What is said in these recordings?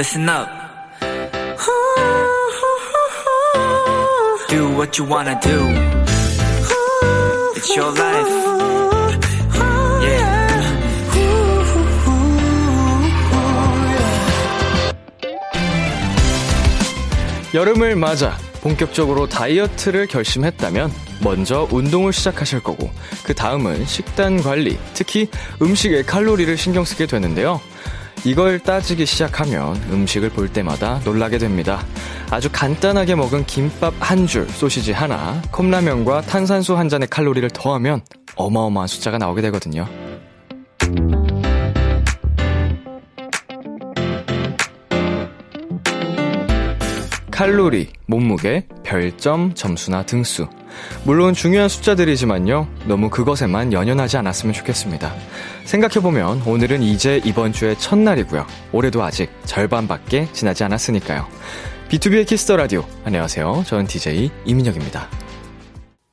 listen up. Do what you wanna do. It's your life. Yeah. 여름을 맞아 본격적으로 다이어트를 결심했다면 먼저 운동을 시작하실 거고 그 다음은 식단 관리, 특히 음식의 칼로리를 신경 쓰게 되는데요. 이걸 따지기 시작하면 음식을 볼 때마다 놀라게 됩니다. 아주 간단하게 먹은 김밥 한 줄, 소시지 하나, 컵라면과 탄산수 한 잔의 칼로리를 더하면 어마어마한 숫자가 나오게 되거든요. 칼로리, 몸무게, 별점, 점수나 등수. 물론 중요한 숫자들이지만요. 너무 그것에만 연연하지 않았으면 좋겠습니다. 생각해보면 오늘은 이제 이번 주의 첫날이고요. 올해도 아직 절반밖에 지나지 않았으니까요. B2B의 키스터 라디오. 안녕하세요. 저는 DJ 이민혁입니다.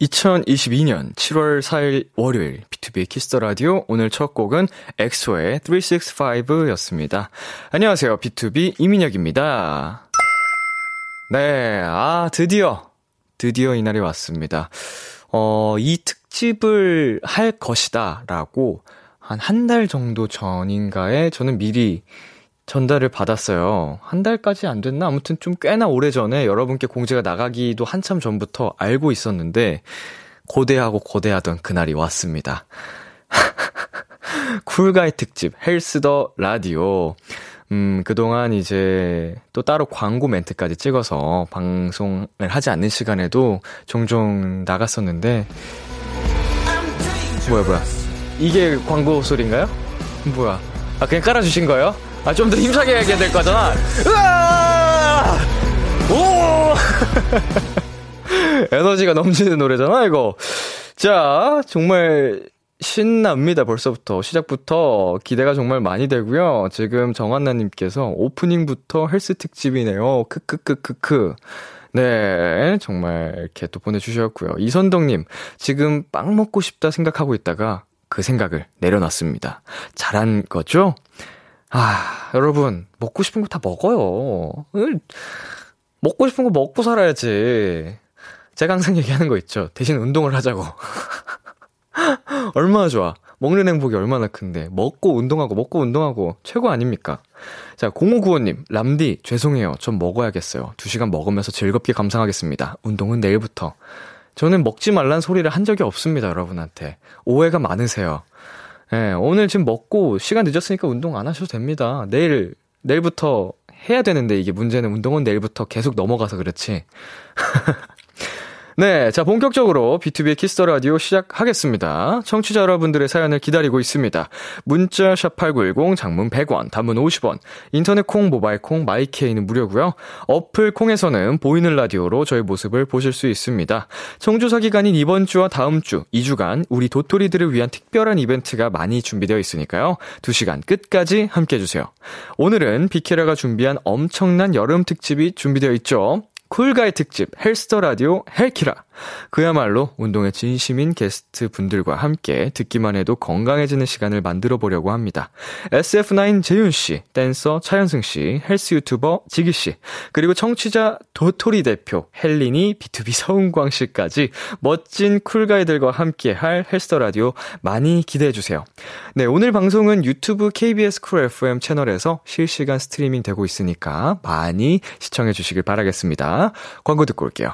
2022년 7월 4일 월요일 B2B의 키스터 라디오 오늘 첫 곡은 엑소의 365였습니다. 안녕하세요. BTOB 이민혁입니다. 네, 아, 드디어, 드디어 이날이 왔습니다. 어, 이 특집을 할 것이다, 라고 한 한 달 정도 전인가에 저는 미리 전달을 받았어요. 한 달까지 안 됐나? 아무튼 좀 꽤나 오래 전에 여러분께 공지가 나가기도 한참 전부터 알고 있었는데, 고대하고 고대하던 그날이 왔습니다. 쿨가이 특집, 헬스 더 라디오. 음, 그동안 이제 또 따로 광고 멘트까지 찍어서 방송을 하지 않는 시간에도 종종 나갔었는데, 뭐야, 뭐야. 이게 광고 소리인가요? 뭐야. 아, 그냥 깔아주신 거예요? 아, 좀 더 힘차게 해야 될 거잖아. 으아! 오! 에너지가 넘치는 노래잖아, 이거. 자, 정말 신납니다, 벌써부터. 시작부터 기대가 정말 많이 되고요. 지금 정한나님께서 오프닝부터 헬스 특집이네요. 크크크크크. 네, 정말 이렇게 또 보내주셨고요. 이선덕님, 지금 빵 먹고 싶다 생각하고 있다가 그 생각을 내려놨습니다. 잘한 거죠? 아, 여러분, 먹고 싶은 거 다 먹어요. 먹고 싶은 거 먹고 살아야지. 제가 항상 얘기하는 거 있죠. 대신 운동을 하자고. 얼마나 좋아. 먹는 행복이 얼마나 큰데. 먹고 운동하고, 먹고 운동하고, 최고 아닙니까? 자, 0595님, 람디, 죄송해요. 좀 먹어야겠어요. 2시간 먹으면서 즐겁게 감상하겠습니다. 운동은 내일부터. 저는 먹지 말란 소리를 한 적이 없습니다, 여러분한테. 오해가 많으세요. 예, 네, 오늘 지금 먹고 시간 늦었으니까 운동 안 하셔도 됩니다. 내일, 내일부터 해야 되는데 이게 문제는 운동은 내일부터 계속 넘어가서 그렇지. 네, 자, 본격적으로 B2B의 키스터 라디오 시작하겠습니다. 청취자 여러분들의 사연을 기다리고 있습니다. 문자 샵8910 장문 100원, 단문 50원, 인터넷 콩, 모바일 콩, My K는 무료고요. 어플 콩에서는 보이는 라디오로 저희 모습을 보실 수 있습니다. 청조사 기간인 이번 주와 다음 주 2주간 우리 도토리들을 위한 특별한 이벤트가 많이 준비되어 있으니까요. 2시간 끝까지 함께 해 주세요. 오늘은 비키라가 준비한 엄청난 여름 특집이 준비되어 있죠. cool guy 특집 헬스 the Radio 헬키라. 그야말로 운동에 진심인 게스트 분들과 함께 듣기만 해도 건강해지는 시간을 만들어 보려고 합니다. SF9 재윤 씨, 댄서 차현승 씨, 헬스 유튜버 지기 씨, 그리고 청취자 도토리 대표 헬린이 BTOB 서은광 씨까지 멋진 cool guy들과 함께 할 헬스 the Radio 많이 기대해 주세요. 네, 오늘 방송은 유튜브 KBS 쿨 FM 채널에서 실시간 스트리밍 되고 있으니까 많이 시청해 주시길 바라겠습니다. 광고 듣고 올게요.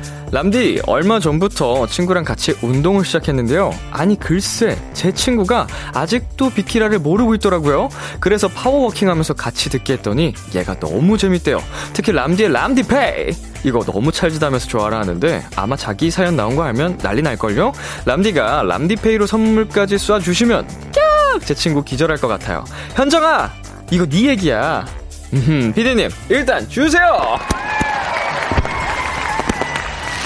람디, 얼마 전부터 친구랑 같이 운동을 시작했는데요. 아니, 글쎄, 제 친구가 아직도 비키라를 모르고 있더라고요. 그래서 파워워킹 하면서 같이 듣게 했더니 얘가 너무 재밌대요. 특히 람디의 람디페이! 이거 너무 찰지다면서 좋아라 하는데 아마 자기 사연 나온 거 알면 난리 날걸요? 람디가 람디페이로 선물까지 쏴주시면 꺅! 제 친구 기절할 것 같아요. 현정아! 이거 네 얘기야. 음, 피디님, 일단 주세요!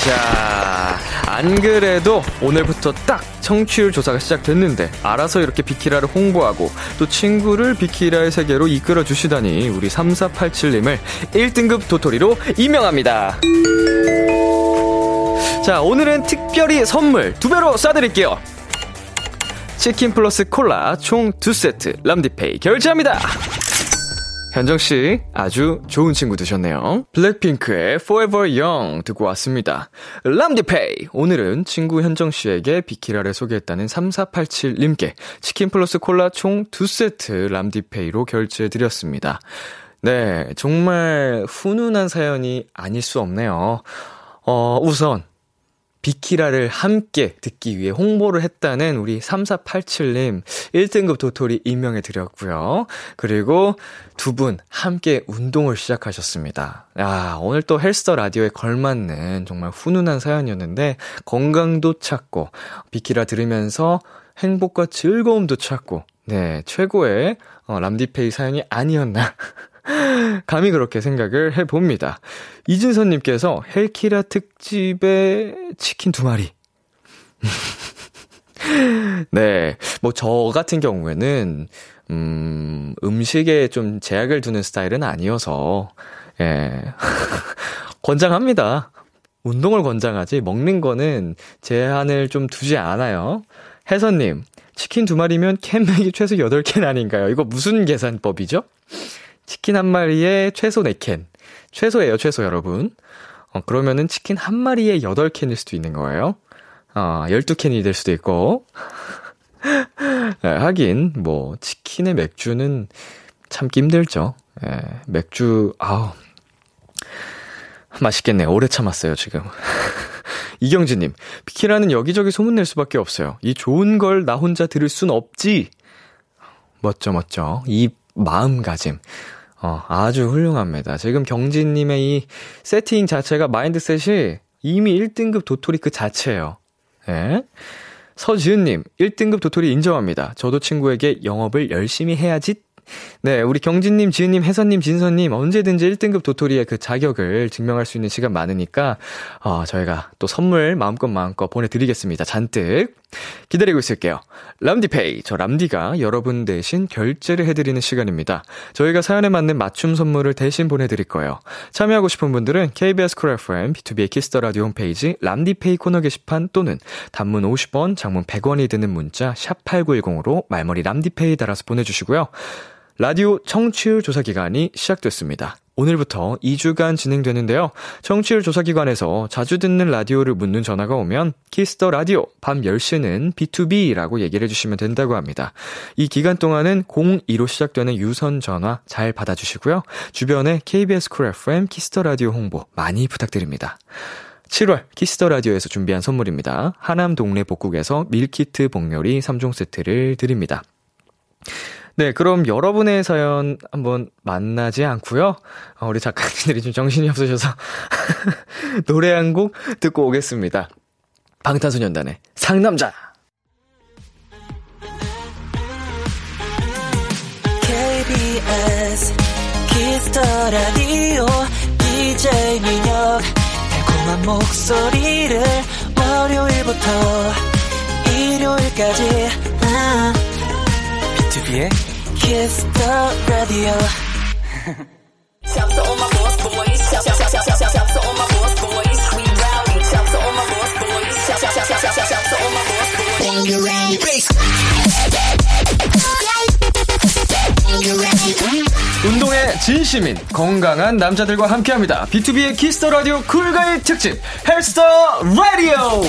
자, 안 그래도 오늘부터 딱 청취율 조사가 시작됐는데 알아서 이렇게 비키라를 홍보하고 또 친구를 비키라의 세계로 이끌어 주시다니 우리 3487님을 1등급 도토리로 임명합니다. 자, 오늘은 특별히 선물 두 배로 쏴드릴게요. 치킨 플러스 콜라 총 두 세트 람디페이 결제합니다. 현정 씨, 아주 좋은 친구 되셨네요. 블랙핑크의 Forever Young 듣고 왔습니다. 람디페이! 오늘은 친구 현정 씨에게 비키라를 소개했다는 3487님께 치킨 플러스 콜라 총두 세트 람디페이로 결제해 드렸습니다. 네, 정말 훈훈한 사연이 아닐 수 없네요. 어, 우선, 비키라를 함께 듣기 위해 홍보를 했다는 우리 3487님 1등급 도토리 임명해 드렸고요. 그리고 두 분 함께 운동을 시작하셨습니다. 야, 오늘 또 헬스터 라디오에 걸맞는 정말 훈훈한 사연이었는데 건강도 찾고 비키라 들으면서 행복과 즐거움도 찾고 네, 최고의 어, 람디페이 사연이 아니었나 감히 그렇게 생각을 해봅니다. 이진선님께서 헬키라 특집에 치킨 두 마리. 네. 뭐, 저 같은 경우에는, 음, 음식에 좀 제약을 두는 스타일은 아니어서, 예. 권장합니다. 운동을 권장하지, 먹는 거는 제한을 좀 두지 않아요. 혜선님, 치킨 두 마리면 캔맥이 최소 8캔 아닌가요? 이거 무슨 계산법이죠? 치킨 한 마리에 최소 4캔. 최소예요, 최소 여러분. 어, 그러면은 치킨 한 마리에 8캔일 수도 있는 거예요. 어, 12캔이 될 수도 있고. 네, 하긴, 뭐, 치킨에 맥주는 참기 힘들죠. 예, 맥주, 아우. 맛있겠네요. 오래 참았어요, 지금. 이경진님, 비키라는 여기저기 소문낼 수밖에 없어요. 이 좋은 걸 나 혼자 들을 순 없지. 멋져, 멋져. 이 마음가짐. 어, 아주 훌륭합니다. 지금 경진님의 이 세팅 자체가 마인드셋이 이미 1등급 도토리 그 자체예요. 예. 서지은님, 1등급 도토리 인정합니다. 저도 친구에게 영업을 열심히 해야지 네, 우리 경진님, 지은님, 혜선님, 진선님 언제든지 1등급 도토리의 그 자격을 증명할 수 있는 시간 많으니까 어, 저희가 또 선물 마음껏 마음껏 보내드리겠습니다. 잔뜩 기다리고 있을게요. 람디페이, 저 람디가 여러분 대신 결제를 해드리는 시간입니다. 저희가 사연에 맞는 맞춤 선물을 대신 보내드릴 거예요. 참여하고 싶은 분들은 KBS 쿨 FM, 비투비의 키스 더 라디오 홈페이지 람디페이 코너 게시판 또는 단문 50원, 장문 100원이 드는 문자 샵 #8910으로 말머리 람디페이 달아서 보내주시고요. 라디오 청취율 조사 기간이 시작됐습니다. 오늘부터 2주간 진행되는데요. 청취율 조사 기관에서 자주 듣는 라디오를 묻는 전화가 오면 키스 더 라디오 밤 10시는 비투비라고 얘기를 해주시면 된다고 합니다. 이 기간 동안은 02로 시작되는 유선 전화 잘 받아주시고요. 주변에 KBS 쿨 FM 키스 더 라디오 홍보 많이 부탁드립니다. 7월 키스 더 라디오에서 준비한 선물입니다. 하남 동네 복국에서 밀키트 복요리 3종 세트를 드립니다. 네, 그럼 여러분의 사연 한번 만나지 않고요. 어, 우리 작가님들이 좀 정신이 없으셔서 노래 한 곡 듣고 오겠습니다. 방탄소년단의 상남자. KBS 키스 더 라디오 DJ 민혁 달콤한 목소리를 월요일부터 일요일까지 아. 비투비의 Kiss the radio. 운동에 진심인 건강한 남자들과 함께합니다. 비투비의 키스 더 라디오 쿨가이 특집 헬스 더 라디오.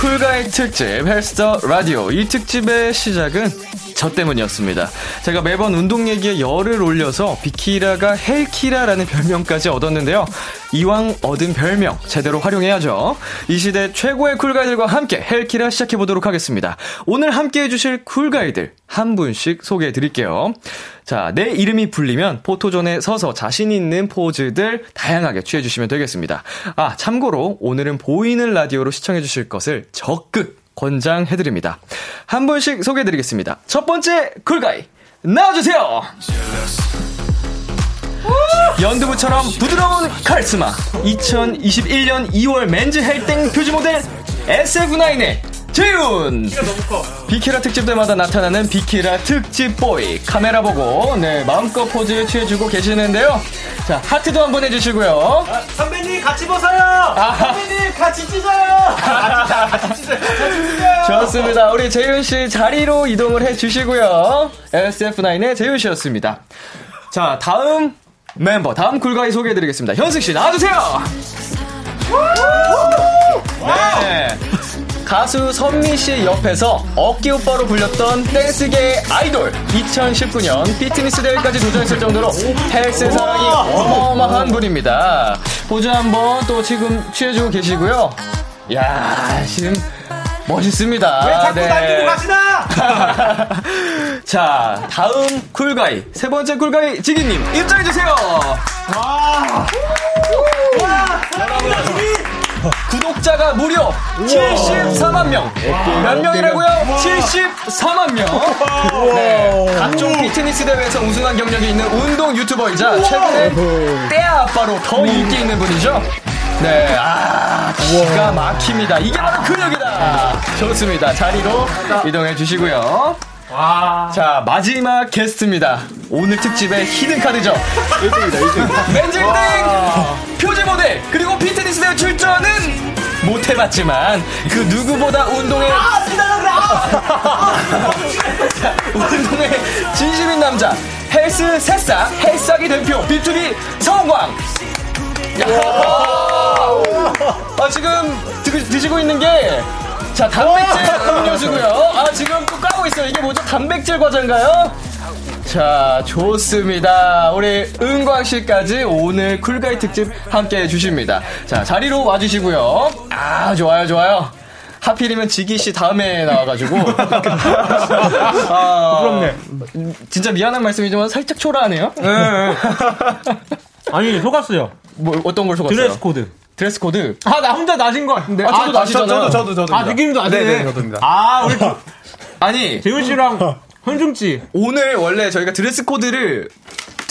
쿨가이 특집 헬스 더 라디오 이 특집의 시작은 저 때문이었습니다. 제가 매번 운동 얘기에 열을 올려서 비키라가 헬키라라는 별명까지 얻었는데요. 이왕 얻은 별명 제대로 활용해야죠. 이 시대 최고의 쿨가이들과 함께 헬키라 시작해보도록 하겠습니다. 오늘 함께 해주실 쿨가이들 한 분씩 소개해 드릴게요. 자, 내 이름이 불리면 포토존에 서서 자신 있는 포즈들 다양하게 취해주시면 되겠습니다. 아, 참고로 오늘은 보이는 라디오로 시청해주실 것을 적극 권장해드립니다. 한 분씩 소개해드리겠습니다. 첫 번째 쿨가이 나와주세요. 연두부처럼 부드러운 카리스마 2021년 2월 맨즈 헬땡 표지 모델 SF9의 재윤 비키라 특집 때마다 나타나는 비키라 특집 보이 카메라 보고 네 마음껏 포즈 취해주고 계시는데요 자 하트도 한번 해주시고요 선배님 같이 벗어요. 선배님 같이 찢어요. 같이 찢어요. 같이 찢어요. 좋습니다 우리 재윤 씨 자리로 이동을 해주시고요 SF9의 재윤 씨였습니다 자 다음 멤버 다음 굴가이 소개해드리겠습니다 현승 씨 나와주세요 네. 가수 선미 씨 옆에서 어깨 오빠로 불렸던 댄스계의 아이돌 2019년 피트니스 대회까지 도전했을 정도로 헬스 사랑이 어마어마한 분입니다. 포즈 한번 또 지금 취해주고 계시고요. 야 지금 멋있습니다. 왜 자꾸 네. 날리고 가시나? 자 다음 쿨가이 세 번째 쿨가이 지기님 입장해주세요. 구독자가 무려 74만 명. 몇 명이라고요? 74만 명. 네, 각종 피트니스 대회에서 우승한 경력이 있는 운동 유튜버이자 최근에 때아 아빠로 더 인기 있는 분이죠. 네, 아, 기가 막힙니다. 이게 바로 근육이다. 좋습니다. 자리로 이동해 주시고요. 자, 마지막 게스트입니다. 오늘 특집의 히든카드죠. 1등이다, 1등. 맨즈 1등! 표지 모델, 그리고 피트니스 대회 출전은 못해봤지만, 그 누구보다 운동에. 자, 운동에 진심인 남자, 헬스 새싹, 헬스하기 대표, B2B 성광! 야. 아, 지금 드, 드시고 있는 게, 자, 단백질 음료수고요. 아, 지금 또 까고 있어요. 이게 뭐죠? 단백질 과자인가요? 자, 좋습니다. 우리 은광 씨까지 오늘 쿨가이 특집 함께 해주십니다. 자, 자리로 와주시고요. 아, 좋아요, 좋아요. 하필이면 지기 씨 다음에 나와가지고. 아, 부럽네. 진짜 미안한 말씀이지만 살짝 초라하네요. 아니 속았어요. 뭐, 어떤 걸 속았어요? 드레스 코드. 드레스 코드. 아 나 혼자 나시인 거 같은데. 아, 저도 나시잖아요. 저도 저도 아 느낌도 나시네. 네네 저도입니다. 아 우리 아니, 재훈 씨랑 현중 씨. 오늘 원래 저희가 드레스 코드를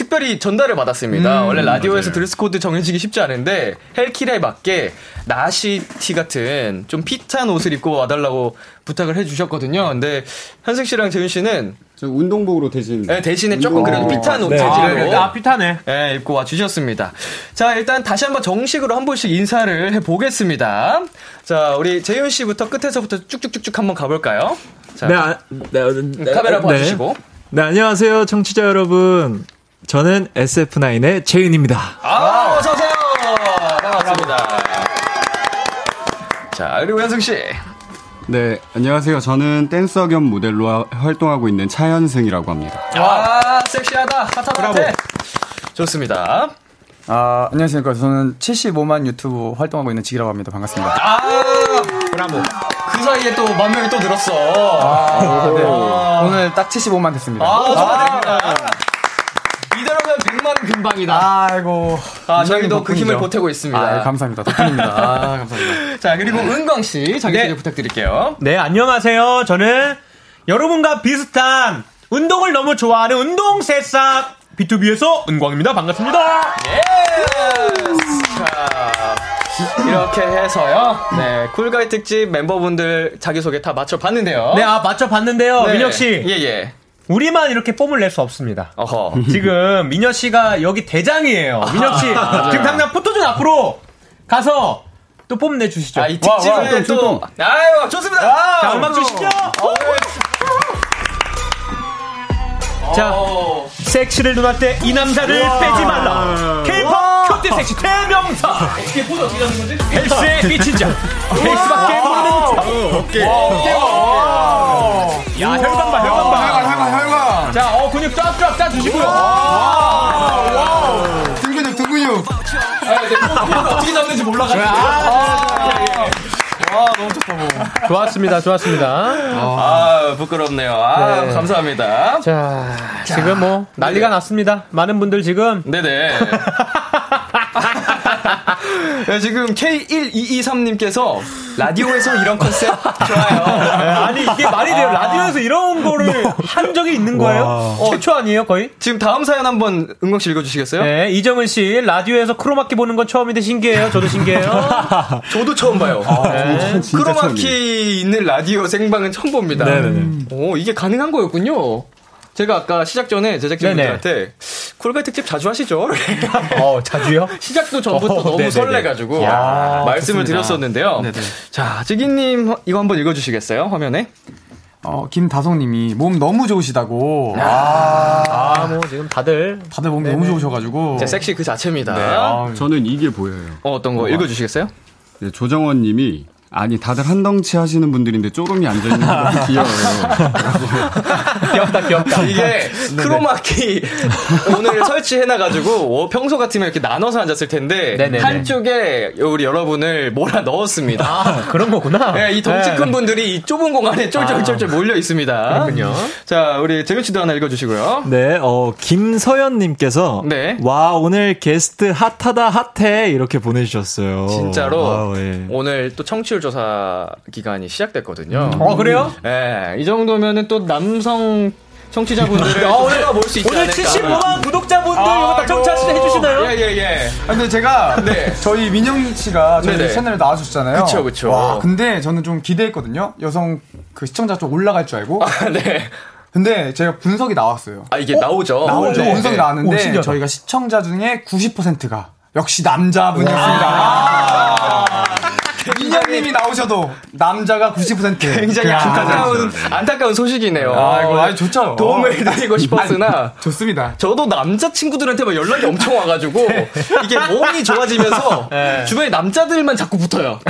특별히 전달을 받았습니다. 원래 라디오에서 드레스 코드 정해지기 쉽지 않은데 헬키라에 맞게 나시 티 같은 좀 핏한 옷을 입고 와달라고 부탁을 해주셨거든요. 근데 현승 씨랑 재윤 씨는 저 운동복으로 대신 네, 대신에 조금 그래도 핏한 옷 네. 재질로 아 피타네. 네, 입고 와 주셨습니다. 자, 일단 다시 한번 정식으로 한 번씩 인사를 해 보겠습니다. 자, 우리 재윤 씨부터 끝에서부터 쭉쭉쭉쭉 한번 가 볼까요? 자, 네, 아, 네, 네, 카메라 네. 봐주시고. 네, 안녕하세요, 청취자 여러분. 저는 SF9의 재윤입니다. 아, 어서오세요! 반갑습니다. 자, 그리고 현승 씨. 네 안녕하세요. 저는 댄서 겸 모델로 하- 활동하고 있는 차현승이라고 합니다. 아, 섹시하다. 핫핫핫해. 좋습니다. 아, 안녕하십니까. 저는 75만 유튜브 활동하고 있는 지기라고 합니다. 반갑습니다. 아, 브라보. 그 사이에 또 만 명이 또 늘었어. 아, 네. 오늘 딱 75만 됐습니다. 아, 축하드립니다. 이대로면 100만은 금방이다. 아이고. 아, 저희도 그. 힘을 보태고 있습니다. 아, 감사합니다. 덕분입니다. 아, 감사합니다. 자, 그리고 은광 씨 자기소개 네. 부탁드릴게요. 네 안녕하세요. 저는 여러분과 비슷한 운동을 너무 좋아하는 운동 새싹 B2B에서 은광입니다. 반갑습니다. 예! 자, 이렇게 해서요. 네, 쿨가이 특집 멤버분들 자기소개 다 맞춰봤는데요. 네, 아 맞춰 봤는데요. 네. 민혁 씨, 예, 예. 우리만 이렇게 뽐을 낼 수 없습니다. 어허. 지금 민혁 씨가 여기 대장이에요. 민혁 씨, 지금 당장 포토존 앞으로 가서 또 뽐내 주시죠. 아, 이 특집에 또. 아유, 좋습니다. 자, 음악 주시죠. 자, 어, 섹시를 논할 때 이 남자를 빼지 말라. K-pop 큐티 섹시 대명사. 어떻게 보자 어떻게 하는 거지? 헬스의 빛인 자. 헬스밖에 모르는 자. 어깨. 야, 혈관 봐, 혈관 봐. 깔아주시고요. 등근육, 등근육. 어떻게 잡는지 몰라가지고. 좋았습니다, 좋았습니다. 아, 부끄럽네요. 아, 네. 감사합니다. 자, 지금 뭐 난리가 났습니다. 많은 분들 지금 네네. 네, 지금 K1223님께서 라디오에서 이런 컨셉 좋아요. 아니 이게 말이 돼요. 라디오에서 이런 거를 한 적이 있는 거예요? 최초 아니에요, 거의? 지금 다음 사연 한번 은광 씨 읽어주시겠어요? 네, 이정은 씨 라디오에서 크로마키 보는 건 처음인데 신기해요. 저도 신기해요. 저도 처음 봐요. 네. 진짜 크로마키 있는 라디오 생방은 처음 봅니다. 네네네. 오, 이게 가능한 거였군요. 제가 아까 시작 전에 제작진분들한테 쿨베 특집 자주 하시죠? 어, 자주요? 시작도 전부터 어, 너무 네네네. 설레가지고 야, 말씀을 드렸었는데요. 네네. 자, 지기님 이거 한번 읽어주시겠어요? 화면에? 어, 김다송님이 몸 너무 좋으시다고. 아, 뭐 지금 다들 다들 몸이 너무 좋으셔가지고. 제 섹시 그 자체입니다. 네, 아, 저는 이게 보여요. 어, 어떤 거 읽어주시겠어요? 네, 조정원 님이 아니 다들 한 덩치 하시는 분들인데 쪼름이 앉아 있는 거 귀여워요. 귀엽다, 귀엽다. 이게 크로마키 오늘 설치해놔 가지고 어, 평소 같으면 이렇게 나눠서 앉았을 텐데 네네네. 한쪽에 우리 여러분을 몰아 넣었습니다. 아, 그런 거구나. 네, 이 덩치 네. 큰 분들이 이 좁은 공간에 쫄쫄쫄쫄 몰려 있습니다. 그렇군요. 자, 우리 재윤 씨도 하나 읽어주시고요. 네, 어, 김서연님께서. 네. 와, 오늘 게스트 핫하다 핫해. 이렇게 보내주셨어요. 진짜로 와우, 예. 오늘 또 청취율 조사 기간이 시작됐거든요. 어, 그래요? 네, 이 정도면은 또 남성 청취자분들을 또 끌어볼 수 있지 오늘 않을까. 75만 구독자분들 이거 다 청취하시 해주시나요? 예, 예, 예. 아, 근데 제가 네. 저희 민영 씨가 저희 네네. 채널에 나와주셨잖아요. 그쵸, 그쵸. 와, 근데 저는 좀 기대했거든요. 여성 그 시청자 좀 올라갈 줄 알고. 아, 네. 근데 제가 분석이 나왔어요. 아, 이게 나오죠. 나오죠. 네. 분석이 네. 오, 나왔는데 신기하다. 저희가 시청자 중에 90%가 역시 남자분이었습니다. 민영님이 나오셔도 남자가 90%. 굉장히 야, 안타까운, 안타까운 소식이네요. 아, 이거 아주 좋죠. 도움을 드리고 싶었으나, 좋습니다. 저도 남자 친구들한테 막 연락이 엄청 와가지고, 이게 몸이 좋아지면서, 주변에 남자들만 자꾸 붙어요.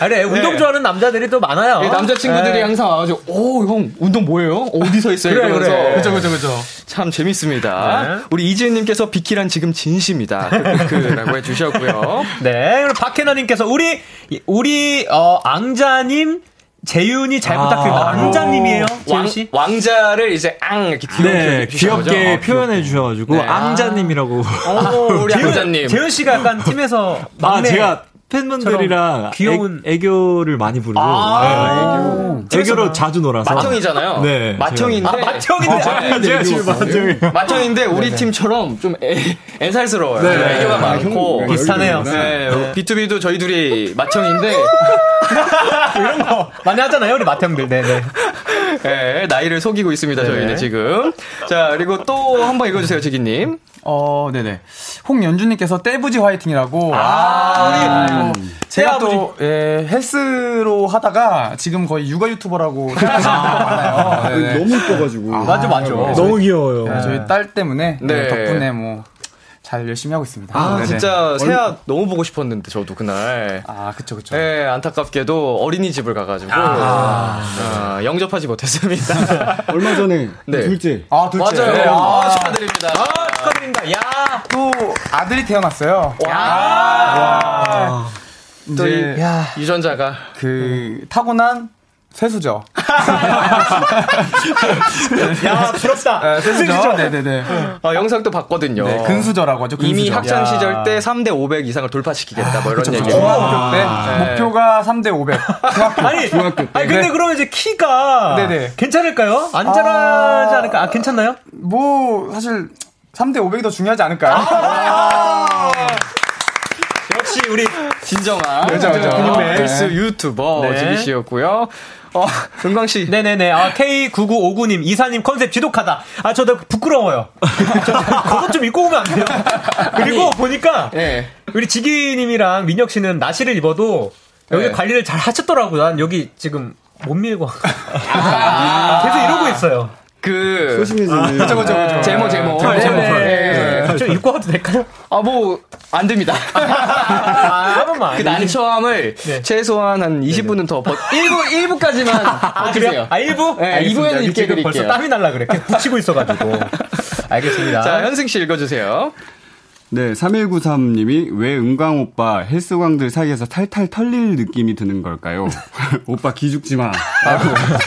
아니, 운동 네. 좋아하는 남자들이 또 많아요. 이 남자 친구들이 네. 항상 와가지고, 오, 형, 운동 뭐예요? 어디서 했어요? 그래, 이러면서. 그래. 그죠, 그죠, 그죠. 참 재밌습니다. 네. 우리 이지은님께서 비키란 지금 진심이다. 크크크라고 해주셨고요. 네, 그리고 박혜나님께서 우리 우리 어 앙자님 재윤이 잘 부탁드립니다. 앙자님이에요, 재윤 왕, 씨. 왕자를 이제 앙 이렇게 귀엽게 네? 귀엽게 어, 표현해 주셔가지고, 네. 앙자님이라고. 오, 우리 왕자님. 재윤 씨가 약간 팀에서 아, 막내 제가 팬분들이랑 귀여운- 애, 교를 많이 부르고 아, 네, 애교 로 자주 놀아서 맏형이잖아요. 네, 맏형인데. 아, 맏형인데. 아, 제가 지금 맏형이 맏형인데 우리 팀처럼 좀 애, 애살스러워요. 네. 애교가 아, 많고. 형, 비슷하네요. 네, B2B도 저희 둘이 맏형인데, 이런 거 많이 하잖아요, 우리 맏형들. 네, 네. 네, 나이를 속이고 있습니다, 저희는 지금. 자, 그리고 또 한 번 읽어주세요, 지기님. 어, 네네. 홍연주님께서 떼부지 화이팅이라고. 아, 우리 제가 또 예, 헬스로 하다가 지금 거의 육아 유튜버라고 생각하시는 분들 많아요. 네네. 너무 이뻐가지고. 맞아, 맞아. 너무 귀여워요. 네, 저희 딸 때문에 네. 네, 덕분에 뭐 잘 열심히 하고 있습니다. 아, 네네. 진짜 새아 너무 보고 싶었는데, 저도 그날. 아, 그쵸, 그쵸. 네, 안타깝게도 어린이집을 가가지고 아, 영접하지 못했습니다. 얼마 전에 네. 둘째. 아, 둘째. 맞아요. 네, 아, 아, 축하드립니다. 아, 축하드립니다. 야. 또 아들이 태어났어요. 또이 유전자가 그 타고난 세수죠. 야, 부럽다. 네, 세수죠. 네네네. 아, 영상도 봤거든요. 네, 근수저라고 하죠. 근수저. 이미 학창 야. 시절 때 3대 500 이상을 돌파시키겠다 뭐 이런 얘기. 중학교 때 네. 목표가 3대 500. 중학교. 아니, 아니 근데 네. 그러면 이제 키가 네네. 괜찮을까요? 안 자라지 않을까? 아, 괜찮나요? 뭐 사실 3대 500이 더 중요하지 않을까요? 역시 우리 진정한 그죠, 그죠. 근육맨 네. 필수 유튜버 네. 지기 씨였고요. 어, 은광 씨. 네네네. 아, K9959님, 이사님 컨셉 지독하다. 아, 저도 부끄러워요. 저 그것 좀 입고 오면 안 돼요? 그리고 보니까, 예. 우리 지기님이랑 민혁 씨는 나시를 입어도, 여기 네. 관리를 잘 하셨더라고요. 난 여기 지금 못 밀고. 계속 이러고 있어요. 그 소심해지는. 그죠, 그죠, 그죠. 제모 제모. 네, 제모. 네. 예. 좀 입고 와도 될까요? 아, 뭐, 안 됩니다. 아, 한 번만. 그 난처함을 네. 최소한 한 20분은 더 버, 1부, 1부까지만 아, 그래요? 아, 1부? 네, 2부에는 입게 지금 드릴게요. 벌써 땀이 날라 그래. 붙이고 있어 가지고. 알겠습니다. 자, 현승 씨 읽어 주세요. 네, 3193님이 왜 은광 오빠 헬스광들 사이에서 탈탈 털릴 느낌이 드는 걸까요? 오빠 기죽지 마.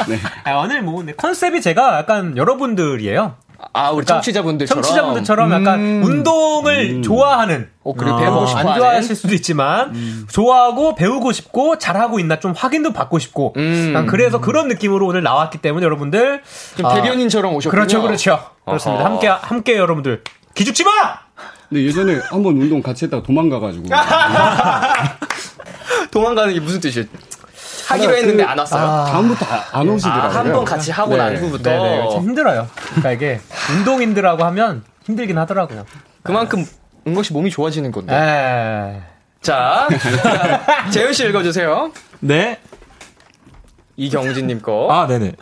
네. 아, 오늘 뭐, 네, 컨셉이 제가 약간 여러분들이에요. 아, 우리 그러니까 청취자분들처럼. 청취자분들처럼 약간 운동을 좋아하는. 어, 그리고 어, 배우고 싶어 안. 좋아하실 수도 있지만 좋아하고 배우고 싶고 잘하고 있나 좀 확인도 받고 싶고 음. 그래서 그런 느낌으로 오늘 나왔기 때문에 여러분들 좀 아, 대변인처럼 오셨군요. 그렇죠 그렇죠 그렇습니다. 함께 함께 여러분들 기죽지 마 근데 예전에 한 번 운동 같이 했다가 도망가가지고. 도망가는 게 무슨 뜻이에요? 하기로 했는데 안 왔어요. 다음부터 아- 안 오시더라고요. 한번 같이 하고 난 네. 후부터 네네 좀 힘들어요 그러니까 이게 운동인들하고 하면 힘들긴 하더라고요 그만큼 은광 씨 몸이 좋아지는 건데. 에 자, 재현 씨 읽어주세요. 네. 이경진님 거. 아, 네네.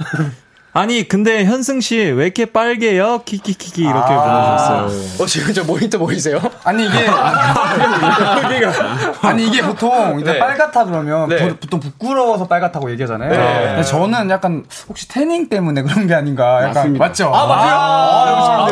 아니, 근데 현승 씨 왜 이렇게 빨개요? 키키키키 이렇게 보내주셨어요. 어, 지금 저 모니터 보이세요? 아니 이게 아니 이게 보통 이제 네. 빨갛다 그러면 네. 보, 보통 부끄러워서 빨갛다고 얘기하잖아요. 네. 저는 약간 혹시 태닝 때문에 그런 게 아닌가 약간 맞습니다. 맞죠? 아, 맞아요? 아,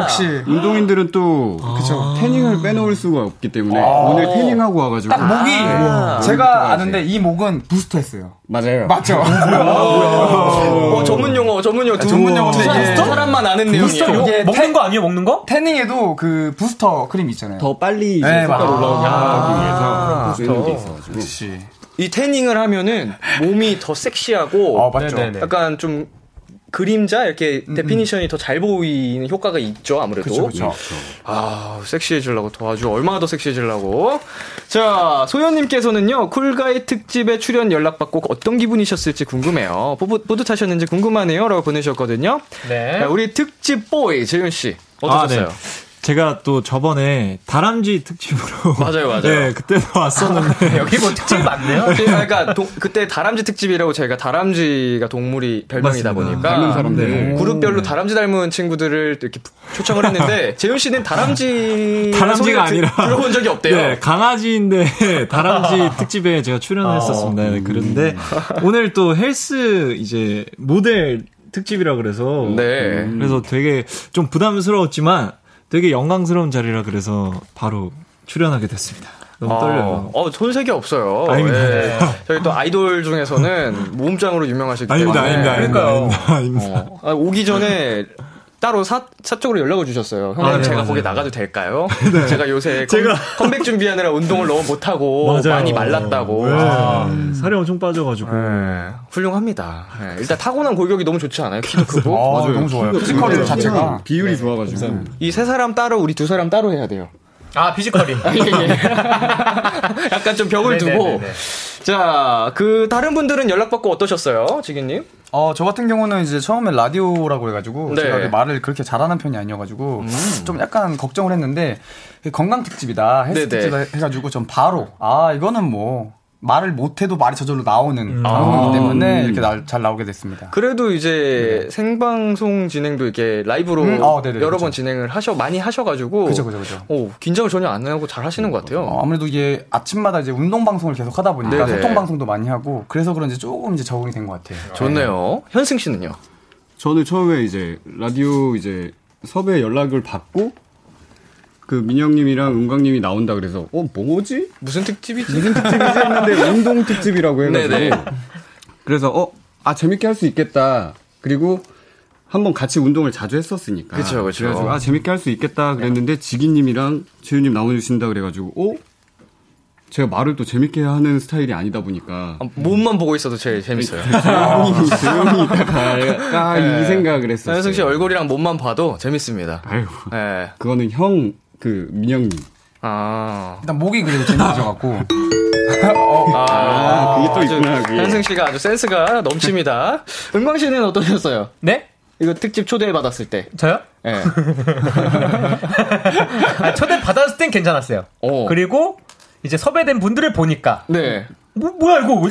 역시 네. 역시 운동인들은 또 그쵸. 태닝을 빼놓을 수가 없기 때문에 아. 오늘 태닝하고 와가지고 딱 목이 아. 제가 아는데 이 목은 부스터했어요. 맞아요. 맞죠? 어, 전문 용어, 전문 용어. 두, 전문 용어인데 이게- 두 사람만 아는 부스터 내용이에요. 요- 이게 먹는 태- 거 아니에요 먹는 거? 태닝에도 그 부스터 크림 있잖아요. 더 빨리 네, 효과가. 올라오게 하기 위해서 아, 쓰는 게 더. 있어가지고. 역시. 이 태닝을 하면은 몸이 더 섹시하고 어. 약간 좀 그림자 이렇게 definition이 더 잘 보이는 효과가 있죠 아무래도. 그쵸, 그쵸. 아 섹시해지려고 도와주 얼마나 더 섹시해지려고. 자 소연님께서는요 쿨가이 특집에 출연 연락받고 어떤 기분이셨을지 궁금해요. 뿌듯, 뿌듯하셨는지 궁금하네요라고 보내주셨거든요. 네. 자, 우리 특집 보이 재윤 씨 어떠셨어요? 아, 네. 제가 또 저번에 다람쥐 특집으로. 맞아요, 맞아요. 네, 그때도 왔었는데. 여기 뭐 특집이 많네요. 그러니까 동- 그때 다람쥐 특집이라고 저희가 다람쥐가 동물이 별명이다 맞습니다. 보니까 닮은 사람들. 네. 그룹별로 다람쥐 닮은 친구들을 이렇게 초청을 했는데 재윤 씨는 다람쥐 다람쥐가 아니라. 들어본 적이 없대요. 네, 강아지인데 다람쥐 특집에 제가 출연을 했었습니다. 네, 그런데 오늘 또 헬스 이제 모델 특집이라 그래서 네. 그래서 되게 좀 부담스러웠지만 되게 영광스러운 자리라 그래서 바로 출연하게 됐습니다. 너무 떨려요. 어, 어, 손색이 없어요. 아닙니다. 예. 저희 또 아이돌 중에서는 모음장으로 유명하시기 아닙니다, 때문에. 아닙니다, 아닙니다, 아닙니다, 아닙니다. 어, 아, 오기 전에 따로 사, 사적으로 연락을 주셨어요. 형님 아, 네, 제가 맞아요. 거기 나가도 될까요? 제가 요새 컴, 제가- 컴백 준비하느라 운동을 너무 못하고 많이 말랐다고. 네, 아, 살이 엄청 빠져가지고. 네, 훌륭합니다. 네, 일단 타고난 골격이 너무 좋지 않아요? 키도 크고. 아, 너무 좋아요. 피지컬 자체가. 비율이 좋아가지고. 이 세 사람 따로 우리 두 사람 따로 해야 돼요. 아 피지컬이. 예, 예. 약간 좀 벽을 두고. 네네네네. 자, 그 다른 분들은 연락받고 어떠셨어요, 지기님? 어, 저 같은 경우는 이제 처음에 라디오라고 해가지고 네. 제가 이렇게 말을 그렇게 잘하는 편이 아니어가지고 좀 약간 걱정을 했는데 건강 특집이다 헬스 네네. 특집 해가지고 전 바로 아 이거는 뭐 말을 못해도 말이 저절로 나오는 방송이기 때문에 이렇게 나- 잘 나오게 됐습니다. 그래도 이제 생방송 진행도 이렇게 라이브로 음, 어, 네네, 여러 그쵸. 번 진행을 하셔 많이 하셔가지고 그죠, 그죠, 그죠. 오, 긴장을 전혀 안 하고 잘 하시는 것 같아요. 어, 아무래도 이게 아침마다 이제 운동 방송을 계속 하다 보니까 네네. 소통 방송도 많이 하고 그래서 그런지 조금 이제 적응이 된 것 같아요. 좋네요. 현승 씨는요? 저는 처음에 이제 라디오 이제 섭외 연락을 받고 그 민영님이랑 은광님이 나온다 그래서 어 뭐지? 무슨 특집이지? 무슨 특집이지 했는데 운동 특집이라고 해가지고 네네. 그래서 어 아 재밌게 할 수 있겠다 그리고 한번 같이 운동을 자주 했었으니까 그쵸, 그쵸. 래가지고 아 재밌게 할 수 있겠다 그랬는데 지기님이랑 재윤님 나와주신다 그래가지고 어 제가 말을 또 재밌게 하는 스타일이 아니다 보니까 아, 몸만 보고 있어도 제일 재밌어요. 조용히 조용히 있다가 아, 이 생각을 했었어요. 현승 씨 얼굴이랑 몸만 봐도 재밌습니다. 아유 네. 그거는 형 그 민영님 아. 일단 목이 그래도 재밌어져갖고 아, 그게 또 있구나, 그게. 현승 씨가 아주 센스가 넘칩니다. 은광 씨는 어떠셨어요? 네? 이거 특집 초대 받았을 때. 저요? 예. 아, 초대 받았을 땐 괜찮았어요. 어. 그리고 이제 섭외된 분들을 보니까 네. 뭐, 뭐야 이거 뭐야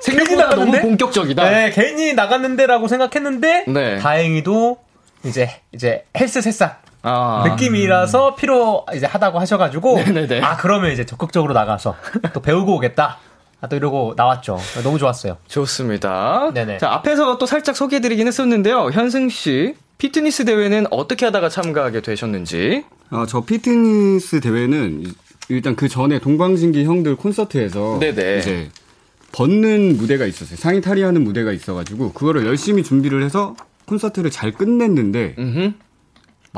생각보다 너무 나갔는데 본격적이다. 네 괜히 나갔는데라고 생각했는데 네. 다행히도 이제 이제 헬스 새싹 아. 느낌이라서 필요 이제 하다고 하셔가지고 네네네. 아 그러면 이제 적극적으로 나가서 또 배우고 오겠다 아, 또 이러고 나왔죠 너무 좋았어요 좋습니다. 네네. 자, 앞에서 또 살짝 소개해드리긴 했었는데요. 현승 씨, 피트니스 대회는 어떻게 하다가 참가하게 되셨는지. 아, 저 피트니스 대회는 이- 일단 그 전에 동방신기 형들 콘서트에서 네네. 이제 벗는 무대가 있었어요. 상의 탈의하는 무대가 있어가지고 그거를 열심히 준비를 해서 콘서트를 잘 끝냈는데 음흠.